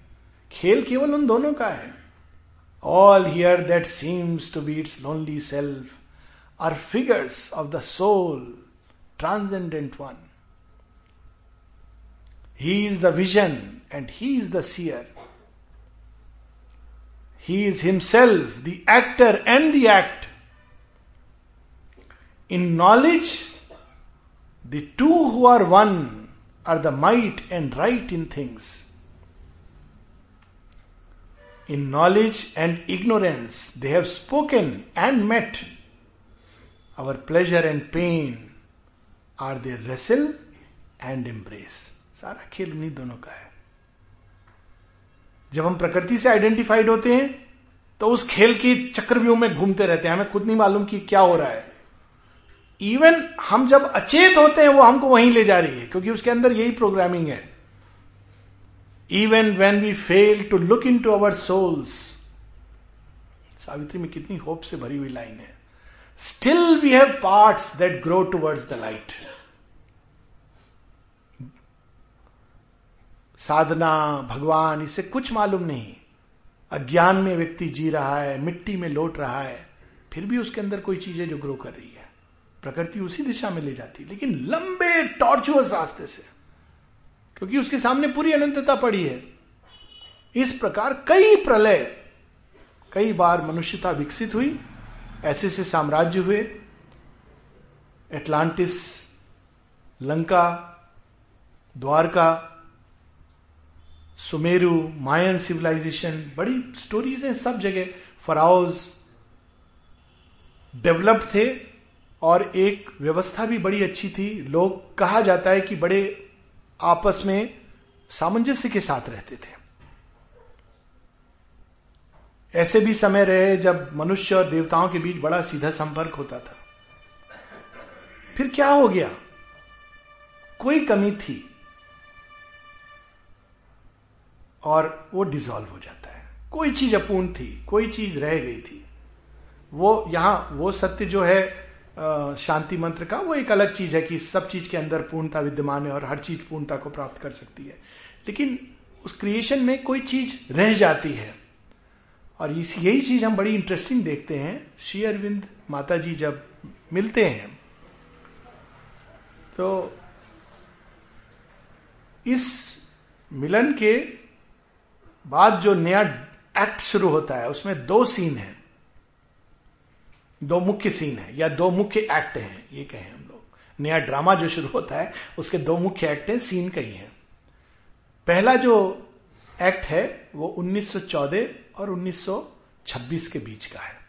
खेल केवल उन दोनों का है। All here that seems to be its lonely self are figures of the soul transcendent one He is the vision and He is the seer. He is Himself the actor and the act. In knowledge, the two who are one are the might and right in things. In knowledge and ignorance, they have spoken and met. Our pleasure and pain are their wrestle and embrace. सारा खेल उन्हीं दोनों का है। जब हम प्रकृति से आइडेंटिफाइड होते हैं तो उस खेल की चक्रव्यूह में घूमते रहते हैं। हमें खुद नहीं मालूम कि क्या हो रहा है। इवन हम जब अचेत होते हैं, वो हमको वहीं ले जा रही है, क्योंकि उसके अंदर यही प्रोग्रामिंग है। Even when we fail to look into our souls Savitri में कितनी होप से भरी हुई लाइन है। Still we have parts that grow towards the light साधना, भगवान इसे कुछ मालूम नहीं। अज्ञान में व्यक्ति जी रहा है, मिट्टी में लौट रहा है, फिर भी उसके अंदर कोई चीज़ है जो ग्रो कर रही है। प्रकृति उसी दिशा में ले जाती है, लेकिन लंबे टॉर्चुअस रास्ते से, क्योंकि उसके सामने पूरी अनंतता पड़ी है। इस प्रकार कई प्रलय, कई बार मनुष्यता विकसित हुई, ऐसे से साम्राज्य हुए। Atlantis Lanka Dwarka Sumeru, Mayan civilisation, बड़ी स्टोरीज हैं, सब जगह। फराउज डेवलप्ड थे और एक व्यवस्था भी बड़ी अच्छी थी। लोग कहा जाता है कि बड़े आपस में सामंजस्य के साथ रहते थे। ऐसे भी समय रहे जब मनुष्य और देवताओं के बीच बड़ा सीधा संपर्क होता था। फिर क्या हो गया? कोई कमी थी। और वो डिसॉल्व हो जाता है। कोई चीज़ अपूर्ण थी, कोई चीज़ रह गई थी। वो यहाँ, वो सत्य जो है शांति मंत्र का, वो एक अलग चीज़ है कि सब चीज़ के अंदर पूर्णता विद्यमान है और हर चीज़ पूर्णता को प्राप्त कर सकती है। लेकिन उस क्रिएशन में कोई चीज़ रह जाती है। और इस, यही चीज़ हम बड़ी इंटरेस्टिंग देखते हैं, श्री अरविंद माता जी जब मिलते हैं तो इस मिलन के बाद जो नया एक्ट शुरू होता है, उसमें दो सीन है। दो मुख्य सीन है, या दो मुख्य एक्ट हैं, ये कहें हम लोग। नया ड्रामा जो शुरू होता है, उसके दो मुख्य एक्ट हैं सीन कही हैं पहला जो एक्ट है, वो 1914 और 1926 के बीच का है।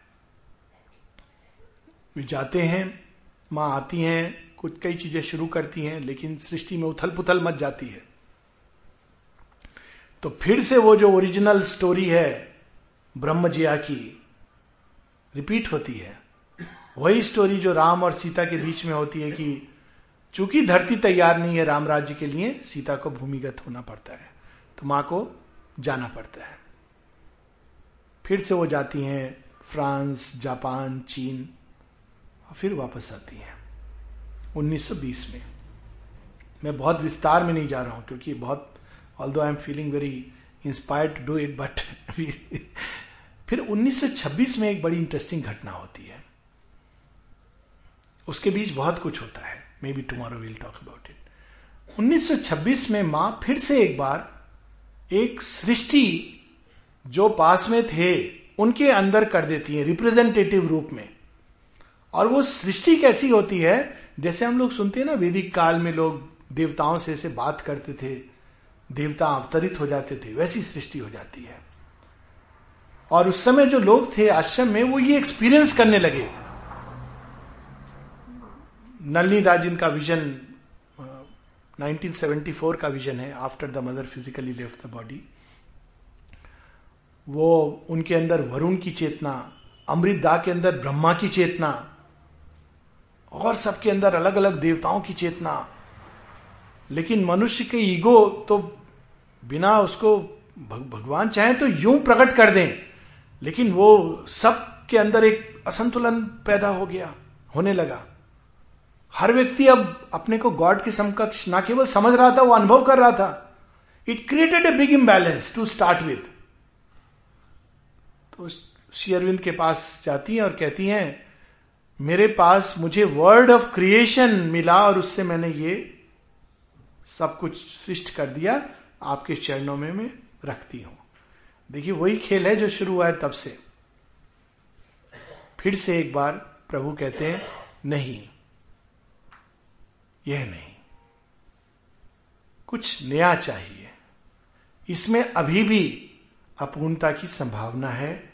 वे जाते हैं, माँ आती हैं, कुछ कई चीज़ें शुरू करती हैं, लेकिन सृष्टि में उथल पुथल मच जाती है। तो फिर से वो जो ओरिजिनल स्टोरी है, ब्रह्मजिया की रिपीट होती है। वही स्टोरी जो राम और सीता के बीच में होती है कि चूँकि धरती तैयार नहीं है राम राज्य के लिए, सीता को भूमिगत होना पड़ता है। तो माँ को जाना पड़ता है। फिर से वो जाती हैं फ्रांस, जापान, चीन, और फिर वापस आती हैं। 1920 में। मैं बहुत विस्तार में नहीं जा रहा हूँ, क्योंकि बहुत दो I am feeling very inspired to do it but फिर 1926 में एक बड़ी इंटरेस्टिंग घटना होती है। उसके बीच बहुत कुछ होता है। Maybe tomorrow will talk about it 1926 में माँ फिर से एक बार एक सृष्टि जो पास में थे, उनके अंदर कर देती है रिप्रेजेंटेटिव रूप में। और वो सृष्टि कैसी होती है? जैसे हम लोग सुनते हैं ना, वैदिक काल में लोग देवताओं से ऐसे बात करते थे। देवता अवतरित हो जाते थे, वैसी सृष्टि हो जाती है। और उस समय जो लोग थे आश्रम में, वो ये एक्सपीरियंस करने लगे। नलनी दास जिनका विजन 1974 का विजन है after the mother physically left the body वो उनके अंदर वरुण की चेतना, अमृत दा के अंदर ब्रह्मा की चेतना, और सबके अंदर अलग अलग देवताओं की चेतना लेकिन मनुष्य के ईगो तो बिना उसको भगवान चाहे तो यूँ प्रकट कर दें। लेकिन वो सब के अंदर एक असंतुलन पैदा हो गया, होने लगा। हर व्यक्ति अब अपने को गॉड के समकक्ष ना केवल समझ रहा था, वो अनुभव कर रहा था। It created a big imbalance to start with तो श्री अरविंद के पास जाती हैं और कहती हैं, मेरे पास मुझे वर्ड ऑफ़ क्रिएशन मिला और उससे मैंने ये सब कुछ सृष्ट कर दिया, आपके चरणों में मैं रखती हूँ। देखिए, वही खेल है जो शुरू हुआ है तब से। फिर से एक बार प्रभु कहते हैं, नहीं, यह नहीं। कुछ नया चाहिए। इसमें अभी भी अपूर्णता की संभावना है।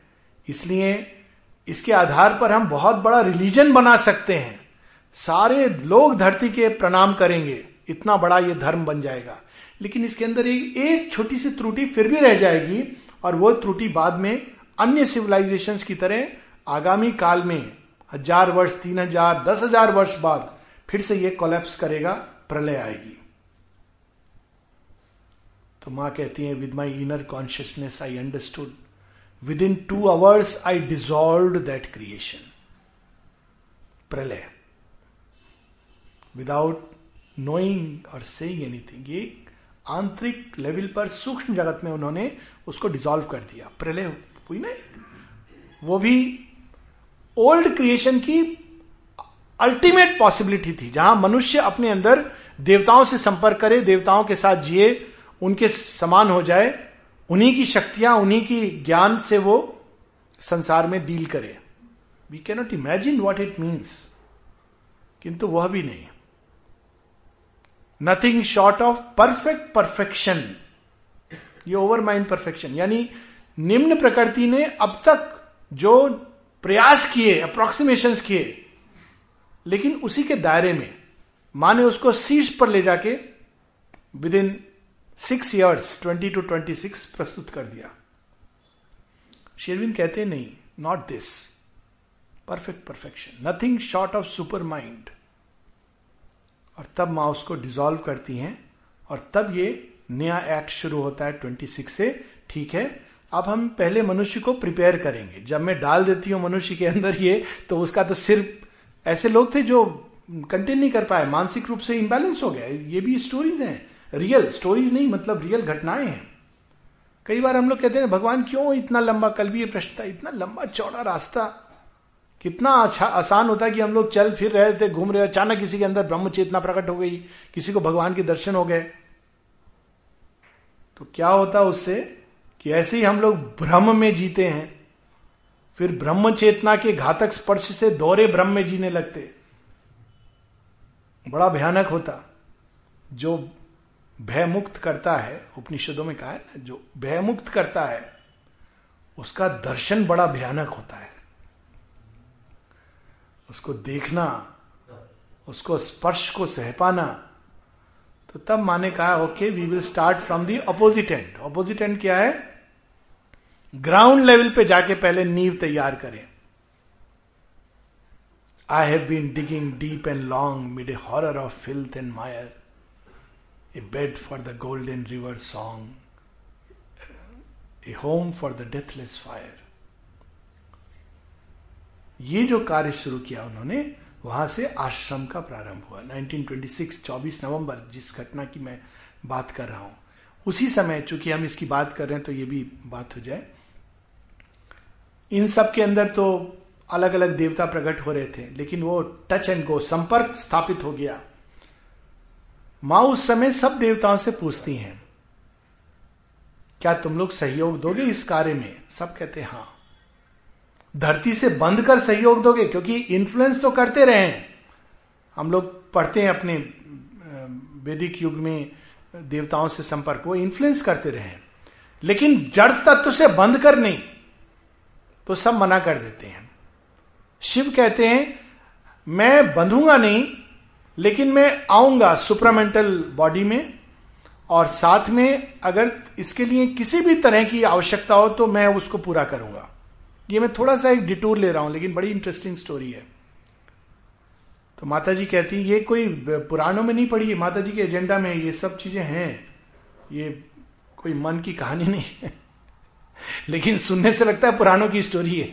इसलिए इसके आधार पर हम बहुत बड़ा रिलीजन बना सकते हैं। सारे लोग धरती के प्रणाम करेंगे। इतना बड़ा ये धर्म बन जाएगा। लेकिन इसके अंदर एक, एक छोटी सी त्रुटि फिर भी रह जाएगी और वो त्रुटि बाद में अन्य सिविलाइजेशन की तरह आगामी काल में हज़ार वर्ष तीन हज़ार दस हज़ार वर्ष बाद फिर से ये कोलेप्स करेगा प्रलय आएगी। तो माँ कहती है with my inner consciousness I understood within two hours I dissolve that creation प्रलय। Without knowing or saying anything ये आंतरिक लेवल पर सूक्ष्म जगत में उन्होंने उसको डिजॉल्व कर दिया। प्रलय हुई ना? वो भी ओल्ड क्रिएशन की अल्टीमेट पॉसिबिलिटी थी, जहाँ मनुष्य अपने अंदर देवताओं से संपर्क करे, देवताओं के साथ जिए, उनके समान हो जाए, उन्हीं की शक्तियाँ, उन्हीं की ज्ञान से वो संसार में डील करे। We cannot imagine what it means किंतु वह भी नहीं। Nothing short of perfect perfection ये ओवर माइंड परफेक्शन यानी निम्न प्रकृति ने अब तक जो प्रयास किए अप्रोक्सीमेशन किए, लेकिन उसी के दायरे में माँ ने उसको शीर्ष पर ले जाके within six years twenty to twenty six प्रस्तुत कर दिया। शेरविन कहते नहीं not this perfect perfection nothing short of supermind और तब माँ उसको डिजोल्व करती हैं और तब ये नया एक्ट शुरू होता है ट्वेंटी सिक्स से, ठीक है? अब हम पहले मनुष्य को प्रिपेयर करेंगे। जब मैं डाल देती हूँ मनुष्य के अंदर ये तो उसका तो सिर्फ़, ऐसे लोग थे जो कंटेन नहीं कर पाए। मानसिक रूप से इंबैलेंस हो गया। ये भी स्टोरीज हैं। रियल स्टोरीज नहीं मतलब रियल घटनाएँ हैं। कई बार हम लोग कहते हैं, भगवान क्यों इतना लंबा, कल भी ये प्रश्न था, इतना लंबा, चौड़ा रास्ता कितना अच्छा आसान होता है कि हम लोग चल फिर रहे थे, घूम रहे अचानक किसी के अंदर ब्रह्म चेतना प्रकट हो गई, किसी को भगवान के दर्शन हो गए। तो क्या होता उससे कि ऐसे ही हम लोग भ्रम में जीते हैं, फिर ब्रह्म चेतना के घातक स्पर्श से दौरे ब्रह्म में जीने लगते। बड़ा भयानक होता। जो भय मुक्त करता है, उपनिषदों में कहा है ना, जो भय मुक्त करता है, उसका दर्शन बड़ा भयानक होता है। उसको देखना, उसको स्पर्श को सह पाना तो तब माने कहा okay we will start from the opposite end opposite end क्या है? ग्राउंड लेवल पे जाके पहले नींव तैयार करें। I have been digging deep and long mid a horror of filth and mire a bed for the golden river song a home for the deathless fire ये जो कार्य शुरू किया उन्होंने, वहाँ से आश्रम का प्रारंभ हुआ। 1926 24 नवंबर, जिस घटना की मैं बात कर रहा हूँ। उसी समय, चूँकि हम इसकी बात कर रहे हैं तो ये भी बात हो जाए। इन सब के अंदर तो अलग अलग देवता प्रकट हो रहे थे, लेकिन वो टच एंड गो संपर्क स्थापित हो गया। माँ उस समय सब देवताओं से पूछती हैं, क्या तुम लोग सहयोग दोगे इस कार्य में? सब कहते हाँ। धरती से बंद कर सहयोग दोगे, क्योंकि इन्फ्लुएंस तो करते रहे हैं। हम लोग पढ़ते हैं अपने वैदिक युग में देवताओं से संपर्क, वो इन्फ्लुएंस करते रहे लेकिन जड़ तत्व से बंद कर नहीं तो सब मना कर देते हैं। शिव कहते हैं, मैं बंधूँगा नहीं, लेकिन मैं आऊँगा सुपरामेंटल बॉडी में, और साथ में अगर इसके लिए किसी भी तरह की आवश्यकता हो तो मैं उसको पूरा करूँगा। ये मैं थोड़ा सा एक डिटूर ले रहा हूँ लेकिन बड़ी इंटरेस्टिंग स्टोरी है। तो माता जी कहती ये कोई पुराणों में नहीं पड़ी माता जी के एजेंडा में ये सब चीज़ें हैं। ये कोई मन की कहानी नहीं है। लेकिन सुनने से लगता है पुराणों की स्टोरी है।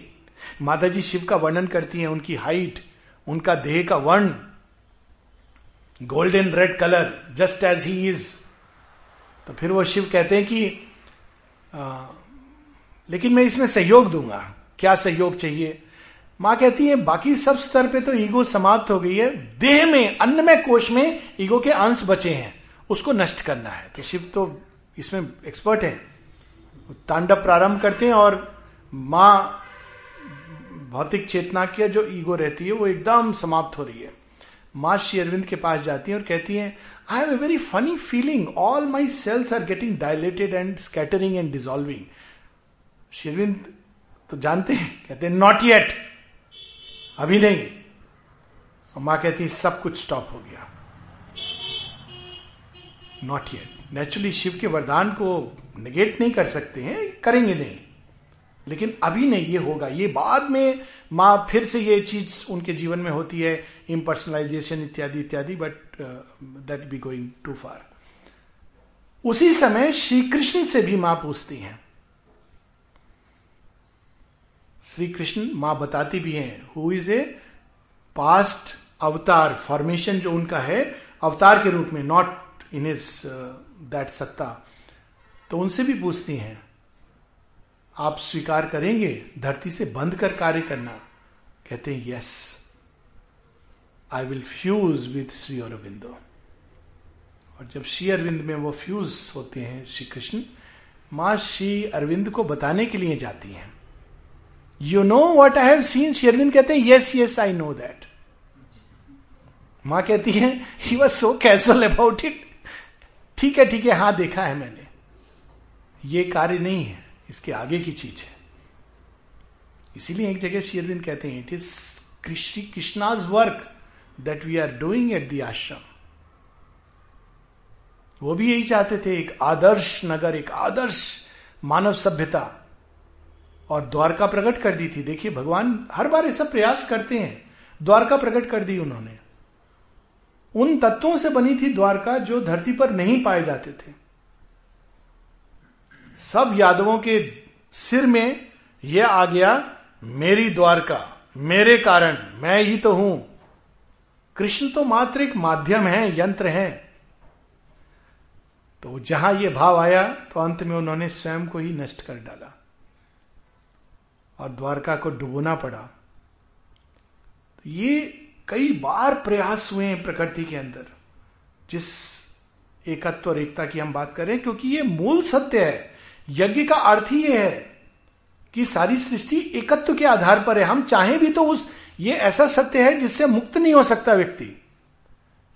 माता जी शिव का वर्णन करती हैं उनकी हाइट उनका देह का वर्ण golden red colour just as he is तो फिर वो शिव कहते हैं कि आ, लेकिन मैं इसमें सहयोग दूँगा। क्या सहयोग चाहिए? माँ कहती है, बाकी सब स्तर पे तो ईगो समाप्त हो गई है। देह में, अन्न में कोश में ईगो के अंश बचे हैं। उसको नष्ट करना है। तो शिव तो इसमें एक्सपर्ट है। तांडव प्रारंभ करते हैं और माँ भौतिक चेतना की जो ईगो रहती है, वो एकदम समाप्त हो रही है। माँ श्री अरविंद के पास जाती है और कहती है I have a very funny feeling all my cells are getting dilated and scattering and dissolving Shri Aurobindo तो जानते हैं? कहते हैं नॉट येट अभी नहीं। और माँ कहती सब कुछ स्टॉप हो गया. नॉट येट नेचुरली शिव के वरदान को निगेट नहीं कर सकते हैं, करेंगे नहीं। लेकिन अभी नहीं, ये होगा। ये बाद में माँ फिर से ये चीज़ उनके जीवन में होती है इम्पर्सनलाइजेशन इत्यादि इत्यादि but that be going too far उसी समय श्री कृष्ण से भी माँ पूछती हैं श्री कृष्ण माँ बताती भी हैं who is a past avatar formation जो उनका है अवतार के रूप में नॉट इन इज़ दैट सत्ता तो उनसे भी पूछती हैं, आप स्वीकार करेंगे धरती से बंद कर कार्य करना? कहते हैं yes I will fuse with Shri Aurobindo और जब श्री अरविंद में वो फ्यूज होते हैं श्री कृष्ण माँ श्री अरविंद को बताने के लिए जाती हैं। You know what I have seen Shri Aurobindo कहते हैं yes yes I know that माँ कहती है he was so casual about it ठीक है ठीक है हाँ देखा है मैंने। ये कार्य नहीं है, इसके आगे की चीज़ है। इसीलिए एक जगह शेरविंद कहते हैं इट इज़ कृषि Krishna's work that we are doing at the ashram वो भी यही चाहते थे, एक आदर्श नगर, एक आदर्श मानव सभ्यता। और द्वारका प्रकट कर दी थी। देखिए, भगवान हर बार ऐसा प्रयास करते हैं। द्वारका प्रकट कर दी उन्होंने। उन तत्वों से बनी थी द्वारका जो धरती पर नहीं पाए जाते थे। सब यादवों के सिर में यह आ गया, मेरी द्वारका, मेरे कारण, मैं ही तो हूँ। कृष्ण तो मात्र एक माध्यम है, यंत्र है। तो जहाँ यह भाव आया तो अंत में उन्होंने स्वयं को ही नष्ट कर डाला। और द्वारका को डुबोना पड़ा। तो ये कई बार प्रयास हुए हैं प्रकृति के अंदर जिस एकत्व और एकता की हम बात करें क्योंकि ये मूल सत्य है। यज्ञ का अर्थ ही यह है कि सारी सृष्टि एकत्व के आधार पर है। हम चाहें भी तो उस ये ऐसा सत्य है जिससे मुक्त नहीं हो सकता व्यक्ति।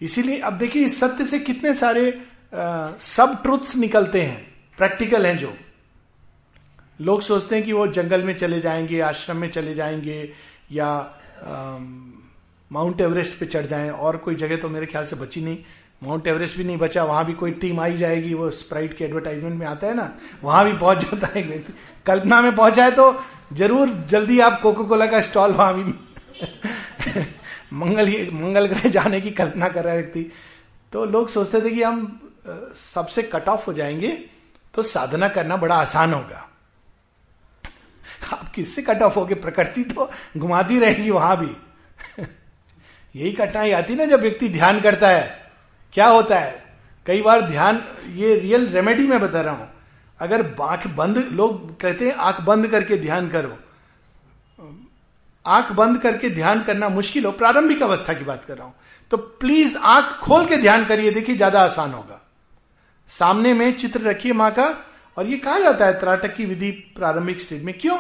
इसीलिए अब देखिए इस सत्य से कितने सारे आ, सब ट्रुथ्स निकलते हैं प्रैक्टिकल हैं जो। लोग सोचते हैं कि वो जंगल में चले जाएँगे, आश्रम में चले जाएँगे, या माउंट एवरेस्ट पे चढ़ जाएँ, और कोई जगह तो मेरे ख्याल से बची नहीं। माउंट एवरेस्ट भी नहीं बचा, वहाँ भी कोई टीम आई जाएगी, वो स्प्राइट के एडवर्टाइजमेंट में आता है ना, वहाँ भी पहुँच जाता है। कल्पना में पहुँचा है तो ज़रूर जल्दी आप कोको कोला का स्टॉल वहाँ भी मंगल मंगल ग्रह जाने की कल्पना कर रहा है व्यक्ति। तो लोग सोचते थे कि हम सबसे कट ऑफ़ हो जाएँगे तो साधना करना बड़ा आसान होगा। आप किससे कट ऑफ़ होगे? प्रकृति तो घुमाती रहेगी वहाँ भी। यही कठिनाई आती ना जब व्यक्ति ध्यान करता है। क्या होता है? कई बार ध्यान, ये रियल रेमेडी में बता रहा हूँ। अगर आँख बंद, लोग कहते हैं, आँख बंद करके ध्यान करो। आँख बंद करके ध्यान करना मुश्किल हो। प्रारंभिक अवस्था की बात कर रहा हूँ। तो प्लीज़ आँख खोल के ध्यान करिए, देखिए ज़्यादा आसान होगा। सामने में चित्र रखिए माँ का। और ये कहा जाता है त्राटक की विधि प्रारंभिक स्टेज में। क्यों?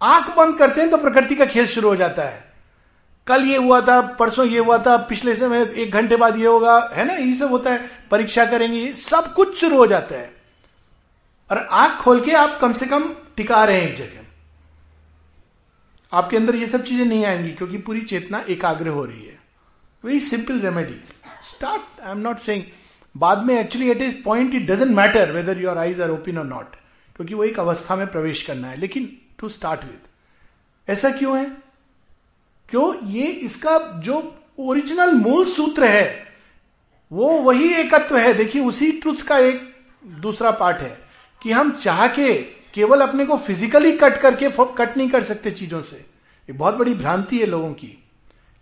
आँख बंद करते हैं तो प्रकृति का खेल शुरू हो जाता है। कल ये हुआ था, परसों ये हुआ था, पिछले समय एक घंटे बाद ये होगा, है ना? ये सब होता है, परीक्षा करेंगे सब कुछ शुरू हो जाता है। और आँख खोल के आप कम से कम टिका रहे हैं एक जगह। आपके अंदर ये सब चीज़ें नहीं आएँगी, क्योंकि पूरी चेतना एकाग्र हो रही है। Very simple remedy start I am not saying बाद में actually at this point it doesn't matter whether your eyes are open or not क्योंकि वो एक अवस्था में प्रवेश करना है। लेकिन टू स्टार्ट विथ ऐसा क्यों है? क्यों? ये इसका जो ओरिजिनल मूल सूत्र है, वो वही एकत्व है। देखिए, उसी ट्रुथ का एक दूसरा पार्ट है कि हम चाह के केवल अपने को फिजिकली कट करके कट नहीं कर सकते चीज़ों से। ये बहुत बड़ी भ्रांति है लोगों की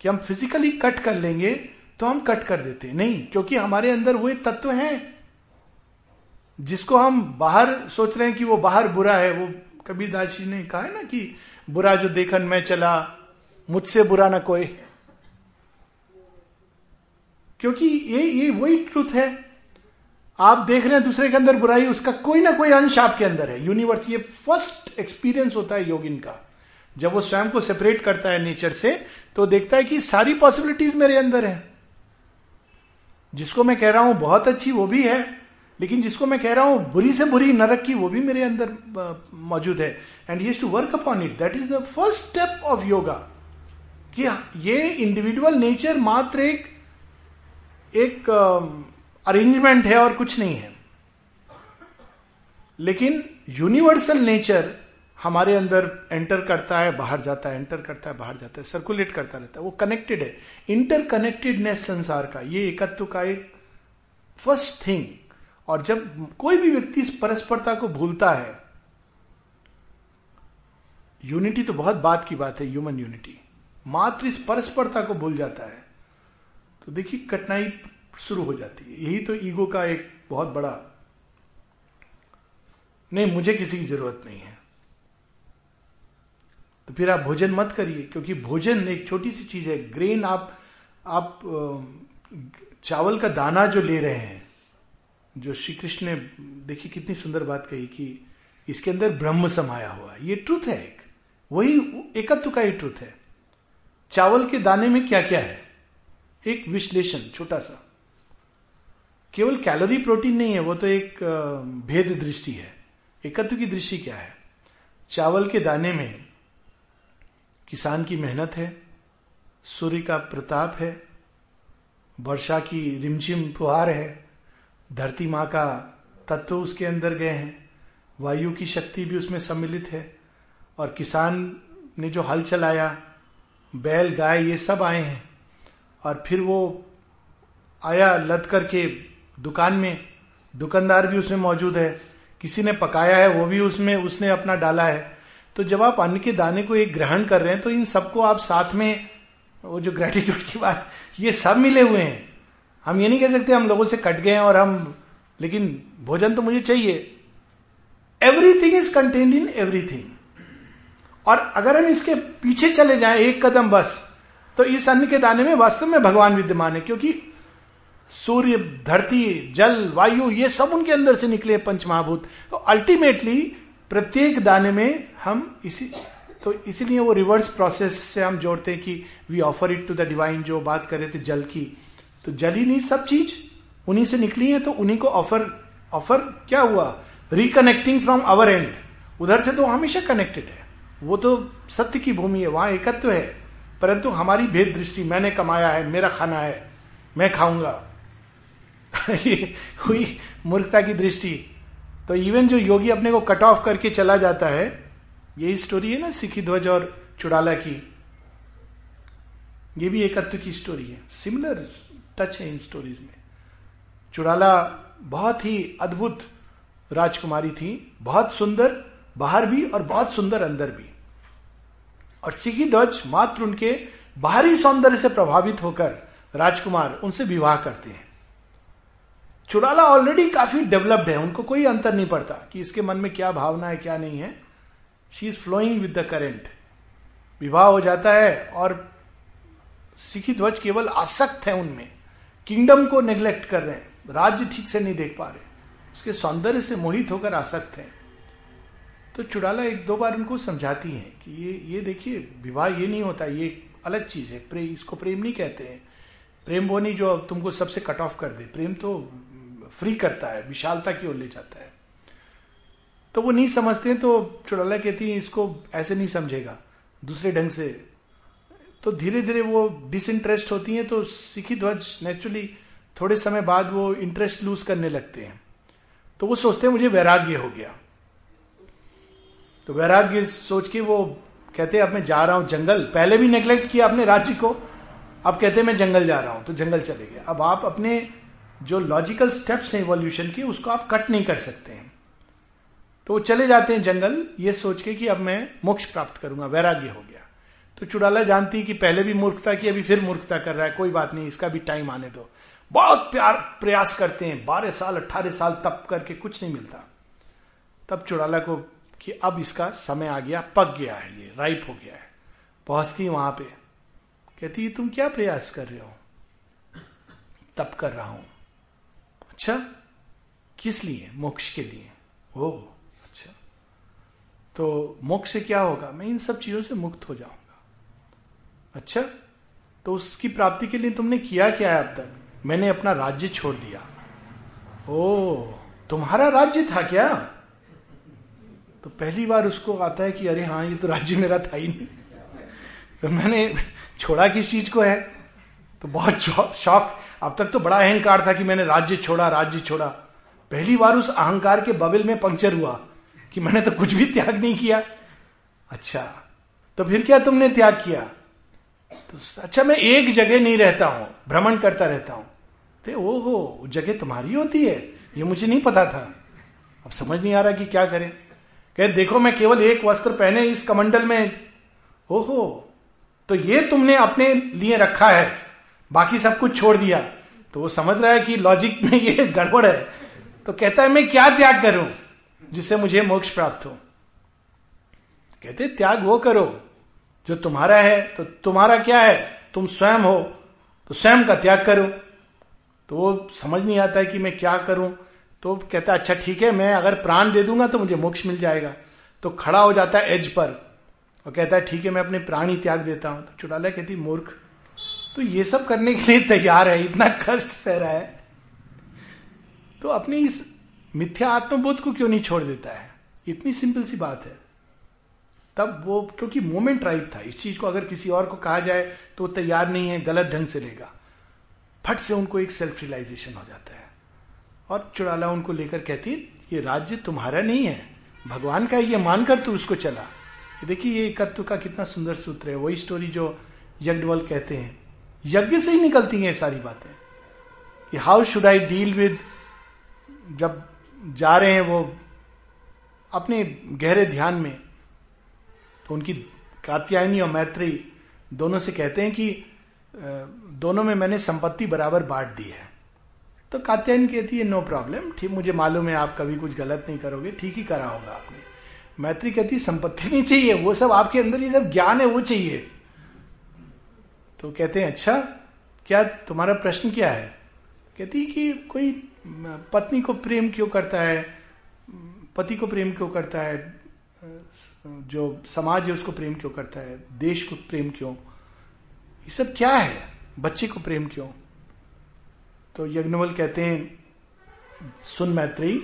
कि हम फिजिकली कट कर लेंगे तो हम कट कर देते हैं। नहीं, क्योंकि हमारे अंदर वो तत्व हैं। जिसको हम बाहर सोच रहे हैं कि वो बाहर बुरा है, वो कबीरदास जी ने कहा है ना कि बुरा जो देखन मैं चला, मुझसे बुरा ना कोई। क्योंकि ये ये वही ट्रुथ है। आप देख रहे हैं दूसरे के अंदर बुराई, उसका कोई ना कोई अंश आपके अंदर है। यूनिवर्स ये फ़र्स्ट एक्सपीरियंस होता है योगिन का। जब वो स्वयं को सेपरेट करता है नेचर से तो देखता है कि सारी पॉसिबिलिटीज मेरे अंदर है। जिसको मैं कह रहा हूँ बहुत अच्छी वो भी है, लेकिन जिसको मैं कह रहा हूँ बुरी से बुरी नरक की वो भी मेरे अंदर मौजूद है। And use to work upon it that is the first step of yoga कि ये इंडिविजुअल नेचर मात्र एक एक अरेंजमेंट है और कुछ नहीं है। लेकिन यूनिवर्सल नेचर हमारे अंदर एंटर करता है, बाहर जाता है एंटर करता है, बाहर जाता है सर्कुलेट करता रहता है। वो कनेक्टेड है। इंटरकनेक्टेडनेस संसार का, ये एकत्व का एक फ़र्स्ट थिंग और जब कोई भी व्यक्ति इस परस्परता को भूलता है यूनिटी तो बहुत बात की बात है ह्यूमन यूनिटी मात्र इस परस्परता को भूल जाता है तो देखिए कठिनाई शुरू हो जाती है। यही तो ईगो का एक बहुत बड़ा नहीं, मुझे किसी की ज़रूरत नहीं है। तो फिर आप भोजन मत करिए, क्योंकि भोजन एक छोटी सी चीज़ है। ग्रेन आप आप चावल का दाना जो ले रहे हैं, जो श्री कृष्ण ने, देखिए कितनी सुंदर बात कही कि इसके अंदर ब्रह्म समाया हुआ ये ट्रुथ है एक। वही एकत्व का ही ट्रुथ है। चावल के दाने में क्या क्या है? एक विश्लेषण छोटा सा केवल कैलोरी प्रोटीन नहीं है, वो तो एक भेद दृष्टि है। एकत्व की दृष्टि क्या है? चावल के दाने में किसान की मेहनत है, सूर्य का प्रताप है, वर्षा की रिमझिम फुहार है, धरती माँ का तत्व उसके अंदर गए हैं, वायु की शक्ति भी उसमें सम्मिलित है, और किसान ने जो हल चलाया, बैल, गाय, ये सब आए हैं, और फिर वो आया लद करके दुकान में, दुकानदार भी उसमें मौजूद है, किसी ने पकाया है, वो भी उसमें, उसने अपना डाला है तो जब आप अन्न के दाने को एक ग्रहण कर रहे हैं तो इन सबको आप साथ में, वो जो ग्रेटिट्यूड की बात, ये सब मिले हुए हैं। हम ये नहीं कह सकते हम लोगों से कट गए हैं और हम, लेकिन भोजन तो मुझे चाहिए। Everything is contained in everything और अगर हम इसके पीछे चले जाएँ एक कदम बस तो इस अन्न के दाने में वास्तव में भगवान विद्यमान है, क्योंकि सूर्य, धरती, जल, वायु, ये सब उनके अंदर से निकले पंच महाभूत तो अल्टीमेटली प्रत्येक दाने में हम इसी तो इसीलिए वो रिवर्स प्रोसेस से हम जोड़ते हैं कि we offer it to the divine जो बात कर रहे थे जल की। तो जल ही नहीं, सब चीज़ उन्हीं से निकली है तो उन्हीं को ऑफ़र ऑफ़र क्या हुआ? रिकनेक्टिंग फ्रॉम अवर एंड उधर से तो हमेशा कनेक्टेड है। वो तो सत्य की भूमि है, वहाँ एकत्व है। परंतु हमारी भेद दृष्टि, मैंने कमाया है, मेरा खाना है, मैं खाऊँगा। हुई मूर्खता की दृष्टि। तो इवन जो योगी अपने को कट ऑफ़ करके चला जाता है, यही स्टोरी है ना सिखी ध्वज और चुड़ाला की। ये भी एकत्व की स्टोरी है। सिमिलर टच है इन स्टोरीज में। चुड़ाला बहुत ही अद्भुत राजकुमारी थी, बहुत सुंदर बाहर भी और बहुत सुंदर अंदर भी। और सिखी ध्वज मात्र उनके बाहरी सौंदर्य से प्रभावित होकर राजकुमार उनसे विवाह करते हैं। चुड़ाला ऑलरेडी काफ़ी डेवलप्ड है उनको कोई अंतर नहीं पड़ता कि इसके मन में क्या भावना है क्या नहीं है। She is flowing with the current विवाह हो जाता है और सिखी ध्वज केवल आसक्त है उनमें। किंगडम को नेग्लेक्ट कर रहे हैं। राज्य ठीक से नहीं देख पा रहे। उसके सौंदर्य से मोहित होकर आसक्त है। तो चुड़ाला एक दो बार उनको समझाती है कि ये ये देखिए विवाह ये नहीं होता ये अलग चीज़ है। प्रे, इसको प्रेम नहीं कहते हैं। प्रेम वो नहीं जो तुमको सबसे कट ऑफ़ कर दे। प्रेम तो फ्री करता है, विशालता की ओर ले जाता है। तो वो नहीं समझते तो चुड़ाला कहती है, इसको ऐसे नहीं समझेगा, दूसरे ढंग से। तो धीरे धीरे वो डिसइंटरेस्ट होती हैं तो सिखी ध्वज नेचुरली थोड़े समय बाद वो इंटरेस्ट लूज करने लगते हैं। तो वो सोचते हैं, मुझे वैराग्य हो गया। तो वैराग्य सोच के वो कहते हैं, अब मैं जा रहा हूँ जंगल। पहले भी नेग्लेक्ट किया अपने राज्य को। अब कहते हैं, मैं जंगल जा रहा हूँ। तो जंगल चले गए। अब आप अपने जो लॉजिकल स्टेप्स हैं इवोल्यूशन के, उसको आप कट नहीं कर सकते हैं। तो वो चले जाते हैं जंगल, ये सोच के कि अब मैं मोक्ष प्राप्त करूँगा, वैराग्य हो गया। तो चुड़ाला जानती है कि पहले भी मूर्खता की, अभी फिर मूर्खता कर रहा है, कोई बात नहीं, इसका भी टाइम आने दो। बहुत प्यार, प्रयास करते हैं, बारह साल, अट्ठारह साल तप करके कुछ नहीं मिलता। तब चुड़ाला को कि अब इसका समय आ गया, पक गया है ये राइप हो गया है। पहुँचती वहाँ पे, कहती तुम क्या प्रयास कर रहे हो? तप कर रहा हूँ। अच्छा? किस लिए? मोक्ष के लिए। ओ अच्छा। तो मोक्ष से क्या होगा? मैं इन सब चीज़ों से मुक्त हो जाऊँगा। अच्छा? तो उसकी प्राप्ति के लिए तुमने किया क्या है अब तक? मैंने अपना राज्य छोड़ दिया। ओ, तुम्हारा राज्य था क्या? तो पहली बार उसको आता है कि, अरे हाँ ये तो राज्य मेरा था ही नहीं। तो मैंने छोड़ा किस चीज़ को है? तो बहुत शौक अब तक तो बड़ा अहंकार था कि मैंने राज्य छोड़ा राज्य छोड़ा। पहली बार उस अहंकार के बबल में पंक्चर हुआ कि मैंने तो कुछ भी त्याग नहीं किया। अच्छा तो फिर क्या तुमने त्याग किया? तो अच्छा मैं एक जगह नहीं रहता हूँ, भ्रमण करता रहता हूँ। तो ओहो, जगह तुम्हारी होती है, ये मुझे नहीं पता था। अब समझ नहीं आ रहा कि क्या करें। कह, देखो, मैं केवल एक वस्त्र पहने इस कमंडल में। ओहो तो ये तुमने अपने लिए रखा है। बाकी सब कुछ छोड़ दिया। तो वो समझ रहा है कि लॉजिक में ये गड़बड़ है। तो कहता है, मैं क्या त्याग करूँ जिससे मुझे मोक्ष प्राप्त हो? कहते, त्याग वो करो जो तुम्हारा है। तो तुम्हारा क्या है? तुम स्वयं हो। तो स्वयं का त्याग करो। तो वो समझ नहीं आता है कि मैं क्या करूँ। तो कहता अच्छा ठीक है, मैं अगर प्राण दे दूँगा तो मुझे मोक्ष मिल जाएगा। तो खड़ा हो जाता है एज पर। और कहता है, ठीक है, मैं अपने प्राण ही त्याग देता हूँ। तो चुटाला कहती, मूर्ख तो ये सब करने के लिए तैयार है, इतना कष्ट सह रहा है। तो अपनी इस मिथ्या आत्मबोध को क्यों नहीं छोड़ देता है? इतनी सिंपल सी बात है। तब वो, क्योंकि मोमेंट राइट था, इस चीज़ को अगर किसी और को कहा जाए तो वो तैयार नहीं है, गलत ढंग से लेगा। फट से उनको एक सेल्फ रियलाइजेशन हो जाता है। और चुड़ाला उनको लेकर कहती ये राज्य तुम्हारा नहीं है। भगवान का ये मानकर तू उसको चला। देखिए, ये एकत्व का कितना सुंदर सूत्र है। वही स्टोरी जो यज्ञवल कहते हैं। यज्ञ से ही निकलती हैं सारी बातें। कि how should I deal with जब जा रहे हैं वो अपने गहरे ध्यान में तो उनकी कात्यायनी और मैत्री दोनों से कहते हैं कि दोनों में मैंने संपत्ति बराबर बांट दी है। तो कात्यायन कहती है नो प्रॉब्लम ठीक, मुझे मालूम है आप कभी कुछ गलत नहीं करोगे, ठीक ही करा होगा आपने। मैत्री कहती संपत्ति नहीं चाहिए, वो सब आपके अंदर ये सब ज्ञान है, वो चाहिए। तो कहते हैं अच्छा क्या तुम्हारा प्रश्न क्या है? कहती कि कोई पत्नी को प्रेम क्यों करता है? पति को प्रेम क्यों करता है? जो समाज है उसको प्रेम क्यों करता है? देश को प्रेम क्यों? ये सब क्या है? बच्चे को प्रेम क्यों? तो यज्ञवल कहते हैं, सुन मैत्री,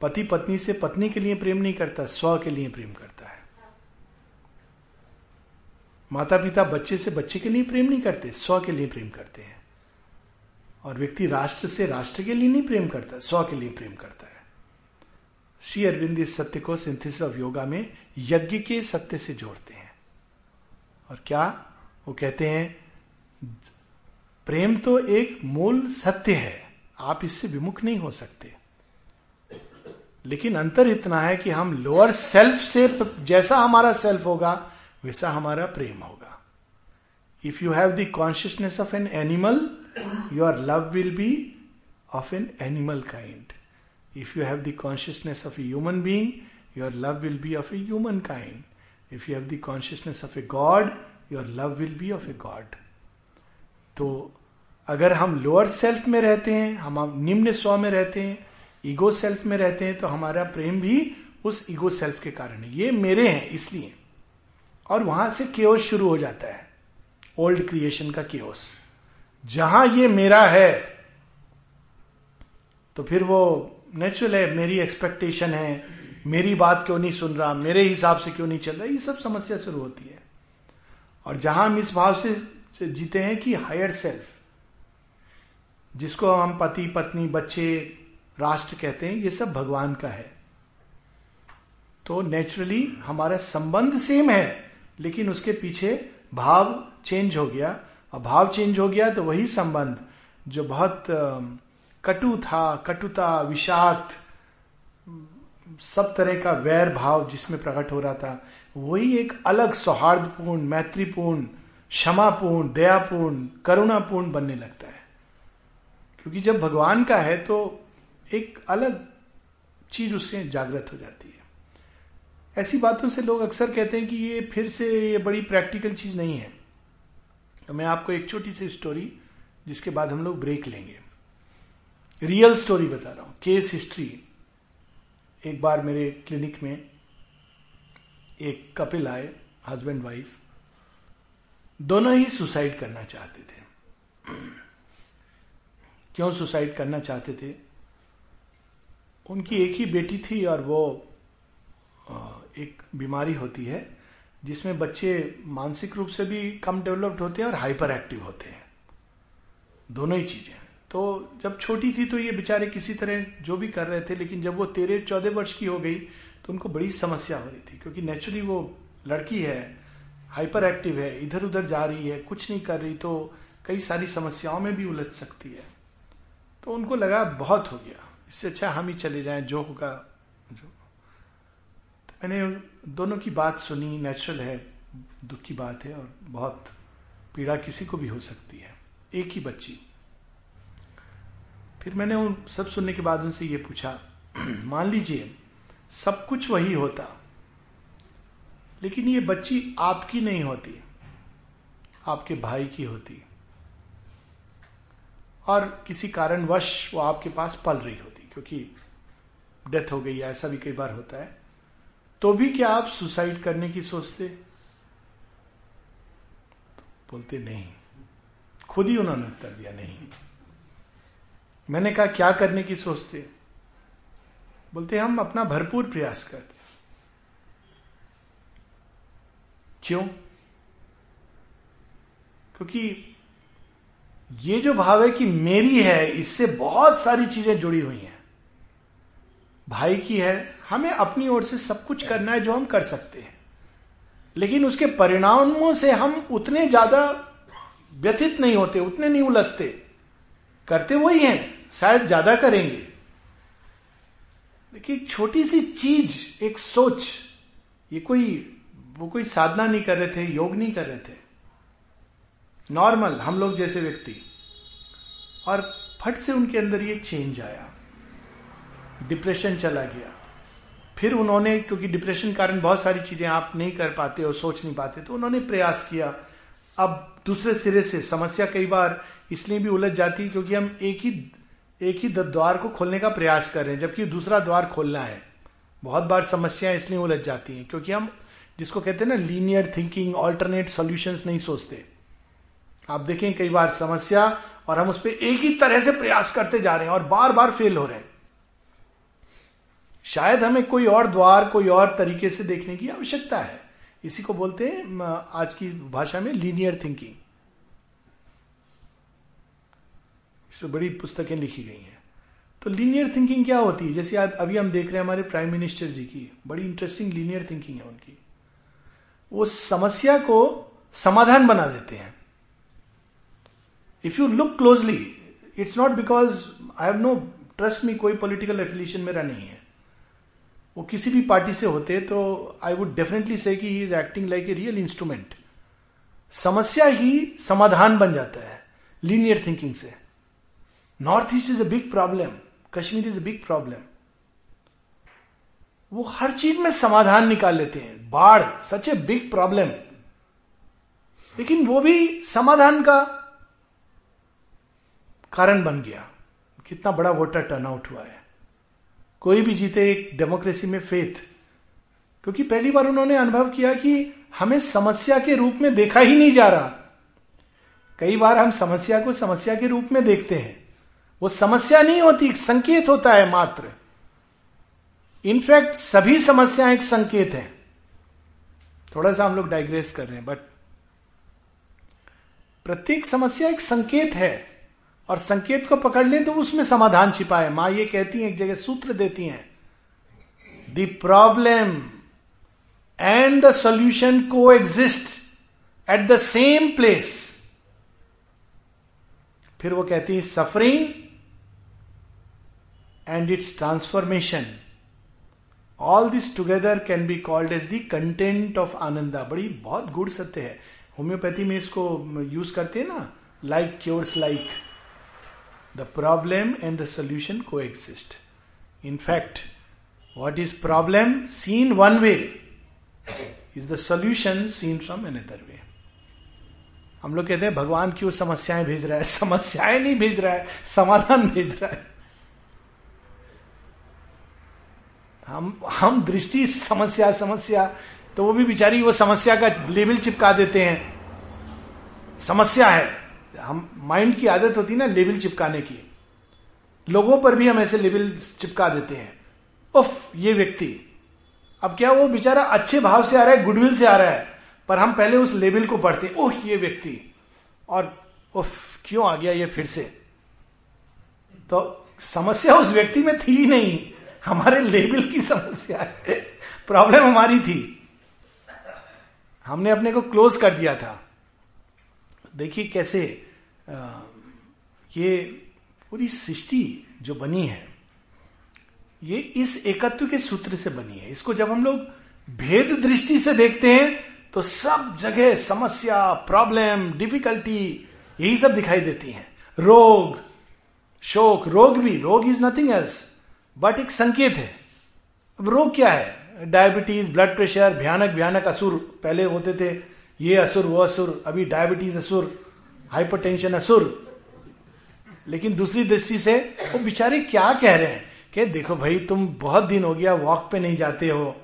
पति पत्नी से पत्नी के लिए प्रेम नहीं करता, स्व के लिए प्रेम करता माता पिता बच्चे से बच्चे के लिए प्रेम नहीं करते, स्व के लिए प्रेम करते हैं। और व्यक्ति राष्ट्र से राष्ट्र के लिए नहीं प्रेम करता, स्व के लिए प्रेम करता है। श्री अरविंद इस सत्य को सिंथिस ऑफ़ योगा में यज्ञ के सत्य से जोड़ते हैं। और क्या वो कहते हैं, प्रेम तो एक मूल सत्य है, आप इससे विमुख नहीं हो सकते। लेकिन अंतर इतना है कि हम लोअर सेल्फ से जैसा हमारा सेल्फ होगा वैसा हमारा प्रेम होगा। If you have the consciousness of an animal your love will be of an animal kind if you have the consciousness of a human being your love will be of a human kind if you have the consciousness of a god your love will be of a god तो अगर हम lower self में रहते हैं, हम निम्न स्व में रहते हैं ईगो सेल्फ में रहते हैं तो हमारा प्रेम भी उस ईगो सेल्फ के कारण है। ये मेरे हैं, इसलिए। और वहाँ से केओस शुरू हो जाता है। ओल्ड क्रिएशन का केओस जहाँ ये मेरा है तो फिर वो नेचुरल है, मेरी एक्सपेक्टेशन है, मेरी बात क्यों नहीं सुन रहा, मेरे हिसाब से क्यों नहीं चल रहा, ये सब समस्या शुरू होती है। और जहाँ हम इस भाव से जीते हैं कि हायर सेल्फ जिसको हम पति, पत्नी, बच्चे, राष्ट्र कहते हैं, ये सब भगवान का है। तो नेचुरली हमारा संबंध सेम है। लेकिन उसके पीछे भाव चेंज हो गया। और भाव चेंज हो गया तो वही संबंध जो बहुत कटु था, कटुता, विषाक्त, सब तरह का वैर भाव जिसमें प्रकट हो रहा था, वही एक अलग सौहार्दपूर्ण, मैत्रीपूर्ण, क्षमापूर्ण, दयापूर्ण, करुणापूर्ण बनने लगता है। क्योंकि जब भगवान का है तो एक अलग चीज़ उससे जागृत हो जाती है। ऐसी बातों से लोग अक्सर कहते हैं कि ये फिर से ये बड़ी प्रैक्टिकल चीज़ नहीं है। तो मैं आपको एक छोटी सी स्टोरी, जिसके बाद हम लोग ब्रेक लेंगे। रियल स्टोरी बता रहा हूँ। Case history. एक बार मेरे क्लिनिक में एक कपिल आए, हस्बैंड वाइफ। दोनों ही सुसाइड करना चाहते थे। क्यों सुसाइड करना चाहते थे? उनकी एक ही बेटी थी और वो एक बीमारी होती है, जिसमें बच्चे मानसिक रूप से भी कम डेवलप्ड होते हैं और हाइपर एक्टिव होते हैं। दोनों ही चीज़ें तो जब छोटी थी तो ये बेचारे किसी तरह जो भी कर रहे थे, लेकिन जब वो तेरह, चौदह वर्ष की हो गई तो उनको बड़ी समस्या हो रही थी, क्योंकि नेचुरली वो लड़की है हाइपर एक्टिव है इधर उधर जा रही है, कुछ नहीं कर रही तो कई सारी समस्याओं में भी उलझ सकती है। तो उनको लगा बहुत हो गया, इससे अच्छा हम ही चले जाएँ, जो होगा मैंने दोनों की बात सुनी नेचुरल है, दुख की बात है और बहुत पीड़ा किसी को भी हो सकती है। एक ही बच्ची। फिर मैंने उन सब सुनने के बाद उनसे ये पूछा, मान लीजिए, सब कुछ वही होता, लेकिन ये बच्ची आपकी नहीं होती, आपके भाई की होती, और किसी कारणवश वो आपके पास पल रही होती, क्योंकि डेथ हो गई, ऐसा भी कई बार होता है। तो भी क्या आप सुसाइड करने की सोचते? बोलते, नहीं। खुद ही उन्होंने उत्तर दिया, नहीं। मैंने कहा, क्या करने की सोचते? बोलते, हम अपना भरपूर प्रयास करते क्यों? क्योंकि ये जो भाव है कि मेरी है, इससे बहुत सारी चीज़ें जुड़ी हुई हैं। भाई की है हमें अपनी ओर से सब कुछ करना है जो हम कर सकते हैं। लेकिन उसके परिणामों से हम उतने ज़्यादा व्यथित नहीं होते, उतने नहीं उलझते। करते वही हैं, शायद ज़्यादा करेंगे। देखिए, छोटी सी चीज़, एक सोच, ये कोई, वो कोई साधना नहीं कर रहे थे, योग नहीं कर रहे थे। नॉर्मल, हम लोग जैसे व्यक्ति। और फट से उनके अंदर ये चेंज आया। डिप्रेशन चला गया। फिर उन्होंने, क्योंकि डिप्रेशन कारण बहुत सारी चीज़ें आप नहीं कर पाते और सोच नहीं पाते तो उन्होंने प्रयास किया। अब दूसरे सिरे से, समस्या कई बार इसलिए भी उलझ जाती है क्योंकि हम एक ही एक ही द्वार को खोलने का प्रयास कर रहे हैं, जबकि दूसरा द्वार खोलना है। बहुत बार समस्याएँ इसलिए उलझ जाती हैं, क्योंकि हम जिसको कहते हैं ना लीनियर थिंकिंग ऑल्टरनेट सॉल्यूशंस नहीं सोचते। आप देखें कई बार समस्या और हम उस पर एक ही तरह से प्रयास करते जा रहे हैं और बार बार फेल हो रहे हैं। शायद हमें कोई और द्वार, कोई और तरीके से देखने की आवश्यकता है। इसी को बोलते हैं आज की भाषा में लीनियर थिंकिंग इस पर बड़ी पुस्तकें लिखी गई हैं। तो लीनियर थिंकिंग क्या होती है? जैसे आज अभी हम देख रहे हैं हमारे प्राइम मिनिस्टर जी की, बड़ी इंटरेस्टिंग लीनियर थिंकिंग है उनकी। वो समस्या को समाधान बना देते हैं। If you look closely it's not because I have no trust me कोई पॉलिटिकल एफिलिएशन मेरा नहीं है। वो किसी भी पार्टी से होते तो आई would definitely say that he is acting like a real instrument समस्या ही समाधान बन जाता है लीनियर थिंकिंग से। North east is a big problem Kashmir is a big problem वो हर चीज़ में समाधान निकाल लेते हैं। बाढ़ सच ए बिग प्रॉब्लम लेकिन वो भी समाधान का कारण बन गया। कितना बड़ा वोटर टर्नआउट हुआ है। कोई भी जीते एक डेमोक्रेसी में फेथ। क्योंकि पहली बार उन्होंने अनुभव किया कि हमें समस्या के रूप में देखा ही नहीं जा रहा। कई बार हम समस्या को समस्या के रूप में देखते हैं। वो समस्या नहीं होती, एक संकेत होता है मात्र। इनफैक्ट सभी समस्याएँ एक संकेत है। थोड़ा सा हम लोग डाइग्रेस कर रहे हैं बट प्रत्येक समस्या एक संकेत है। और संकेत को पकड़ लें तो उसमें समाधान छिपा है। माँ ये कहती है, एक जगह सूत्र देती हैं। The problem and the solution coexist at the same place फिर वो कहती है suffering and its transformation all this together can be called as the content of ananda बड़ी, बहुत गुड़ सत्य है। होम्योपैथी में इसको यूज़ करते हैं ना like cures like problem and the solution coexist in fact what is problem seen one way is the solution seen from another way हम लोग कहते हैं, भगवान क्यों समस्याएँ भेज रहा है? समस्याएँ नहीं भेज रहा है, समाधान भेज रहा है। हम हम दृष्टि समस्या समस्या तो वो भी बिचारी वो समस्या का लेबल चिपका देते हैं। समस्या है। हम माइंड की आदत होती है ना लेबल चिपकाने की। लोगों पर भी हम ऐसे लेबल चिपका देते हैं। उफ, ये व्यक्ति। अब क्या वो बेचारा अच्छे भाव से आ रहा है गुडविल से आ रहा है? पर हम पहले उस लेवल को पढ़ते ओह ये व्यक्ति। और उफ, क्यों आ गया ये फिर से? तो समस्या उस व्यक्ति में थी ही नहीं। हमारे लेवल की समस्या है। प्रॉब्लम हमारी थी। हमने अपने को क्लोज कर दिया था। देखिए कैसे ये पूरी सृष्टि जो बनी है, ये इस एकत्व के सूत्र से बनी है। इसको जब हम लोग भेद दृष्टि से देखते हैं तो सब जगह समस्या प्रॉब्लम डिफिकल्टी यही सब दिखाई देती हैं। रोग, शोक, रोग भी, रोग इज़ नथिंग एल्स बट एक संकेत है। अब रोग क्या है? डायबिटीज़ ब्लड प्रेशर भयानक भयानक असुर पहले होते थे ये असुर, वो असुर, अभी डायबिटीज़ असुर हाइपरटेंशन असुर। लेकिन दूसरी दृष्टि से, वो बेचारे क्या कह रहे हैं? कि देखो भाई, तुम बहुत दिन हो गया वॉक पे नहीं जाते हो।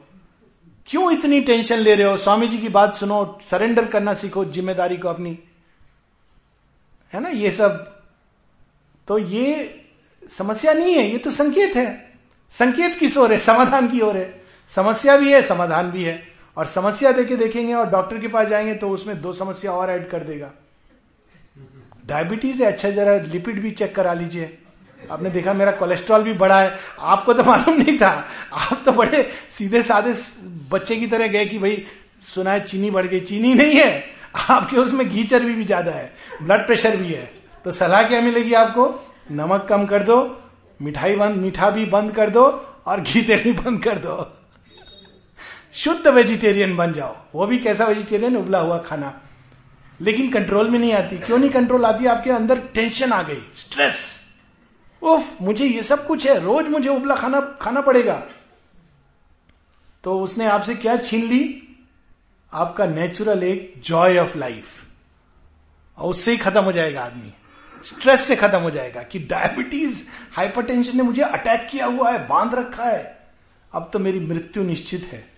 क्यों इतनी टेंशन ले रहे हो? स्वामी जी की बात सुनो सरेंडर करना सीखो, ज़िम्मेदारी को अपनी। है ना ये सब? तो ये समस्या नहीं है, ये तो संकेत है। संकेत किस ओर है, समाधान की ओर है। समस्या भी है, समाधान भी है। और समस्या देके देखेंगे और डॉक्टर के पास जाएँगे तो उसमें दो समस्या और ऐड कर देगा। डायबिटीज़ है अच्छा जरा लिपिड भी चेक करा लीजिए। आपने देखा मेरा कोलेस्ट्रॉल भी बढ़ा है। आपको तो मालूम नहीं था। आप तो बड़े सीधे साधे बच्चे की तरह गए कि भाई, सुना है चीनी बढ़ गई। चीनी नहीं है। आपके उसमें घी चर्बी भी ज़्यादा है, ब्लड प्रेशर भी है। तो सलाह क्या मिलेगी आपको? नमक कम कर दो, मिठाई बंद, मीठा भी बंद कर दो और घी तेल भी बंद कर दो। शुद्ध वेजिटेरियन बन जाओ। वो भी कैसा वेजिटेरियन उबला हुआ खाना। लेकिन कंट्रोल में नहीं आती। क्यों नहीं कंट्रोल आती? आपके अंदर टेंशन आ गई। स्ट्रेस उफ, मुझे ये सब कुछ है। रोज मुझे उबला खाना खाना पड़ेगा। तो उसने आपसे क्या छीन ली? आपका नेचुरल एक जॉय ऑफ़ लाइफ और उससे ही खत्म हो जाएगा आदमी। स्ट्रेस से खत्म हो जाएगा कि डायबिटीज़ हाइपरटेंशन ने मुझे अटैक किया हुआ है, बाँध रखा है। अब तो मेरी मृत्यु निश्चित है।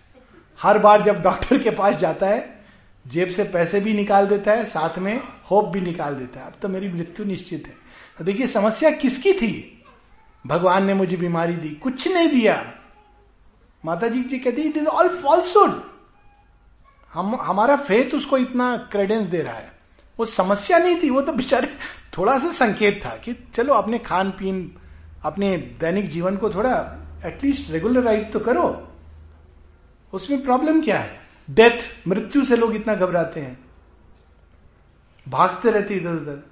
हर बार जब डॉक्टर के पास जाता है, जेब से पैसे भी निकाल देता है, साथ में होप भी निकाल देता है। अब तो मेरी मृत्यु निश्चित है। तो देखिए, समस्या किसकी थी? भगवान ने मुझे बीमारी दी, कुछ नहीं दिया। माता जी जी कहती इट इज़ ऑल फॉल्सुड हम, हमारा फेथ उसको इतना क्रेडेंस दे रहा है। वो समस्या नहीं थी, वो तो बेचारे थोड़ा सा संकेत था कि चलो, अपने खान पीन अपने दैनिक जीवन को थोड़ा एटलीस्ट रेगुलराइज तो करो। उसमें प्रॉब्लम क्या है? डेथ मृत्यु से लोग इतना घबराते हैं। भागते रहते इधर उधर।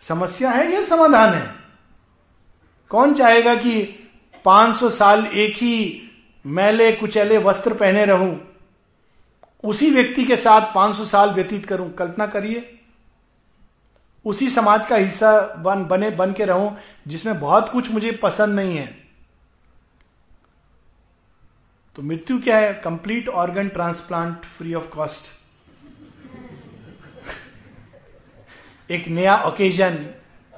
समस्या है या समाधान है? कौन चाहेगा कि 500 साल एक ही मैले कुचैले वस्त्र पहने रहूँ? उसी व्यक्ति के साथ 500 साल व्यतीत करूँ? कल्पना करिए। उसी समाज का हिस्सा बन, बने, बन के रहूँ, जिसमें बहुत कुछ मुझे पसंद नहीं है। तो मृत्यु क्या है? Complete organ transplant free of cost एक नया ओकेजन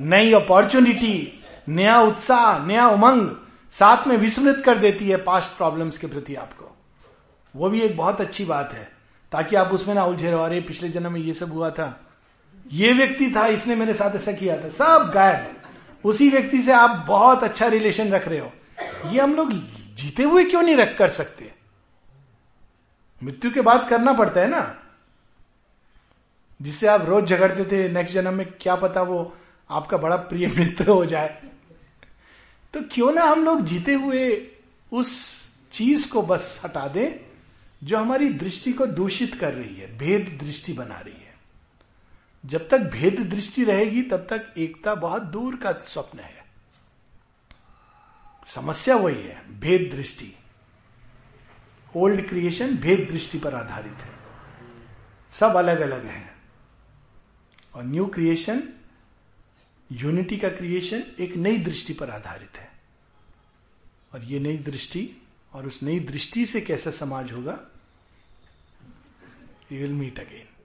नई अपॉर्चुनिटी नया उत्साह, नया उमंग साथ में विस्मृत कर देती है पास्ट प्रॉब्लम्स के प्रति आपको। वो भी एक बहुत अच्छी बात है। ताकि आप उसमें ना उलझे रहो, अरे पिछले जन्म में ये सब हुआ था। ये व्यक्ति था, इसने मेरे साथ ऐसा किया था। सब गायब। उसी व्यक्ति से आप बहुत अच्छा रिलेशन रख रहे हो। ये हम लोग जीते हुए क्यों नहीं रख कर सकते? मृत्यु के बाद करना पड़ता है ना? जिससे आप रोज झगड़ते थे नेक्स्ट जन्म में क्या पता वो आपका बड़ा प्रिय मित्र हो जाए। तो क्यों ना हम लोग जीते हुए उस चीज़ को बस हटा दें, जो हमारी दृष्टि को दूषित कर रही है, भेद दृष्टि बना रही है। जब तक भेद दृष्टि रहेगी, तब तक एकता बहुत दूर का स्वप्न है। समस्या वही है, भेद दृष्टि। ओल्ड क्रिएशन भेद दृष्टि पर आधारित है। सब अलग अलग है। और न्यू क्रिएशन यूनिटी का क्रिएशन एक नई दृष्टि पर आधारित है। और ये नई दृष्टि और उस नई दृष्टि से कैसा समाज होगा वी विल मीट अगेन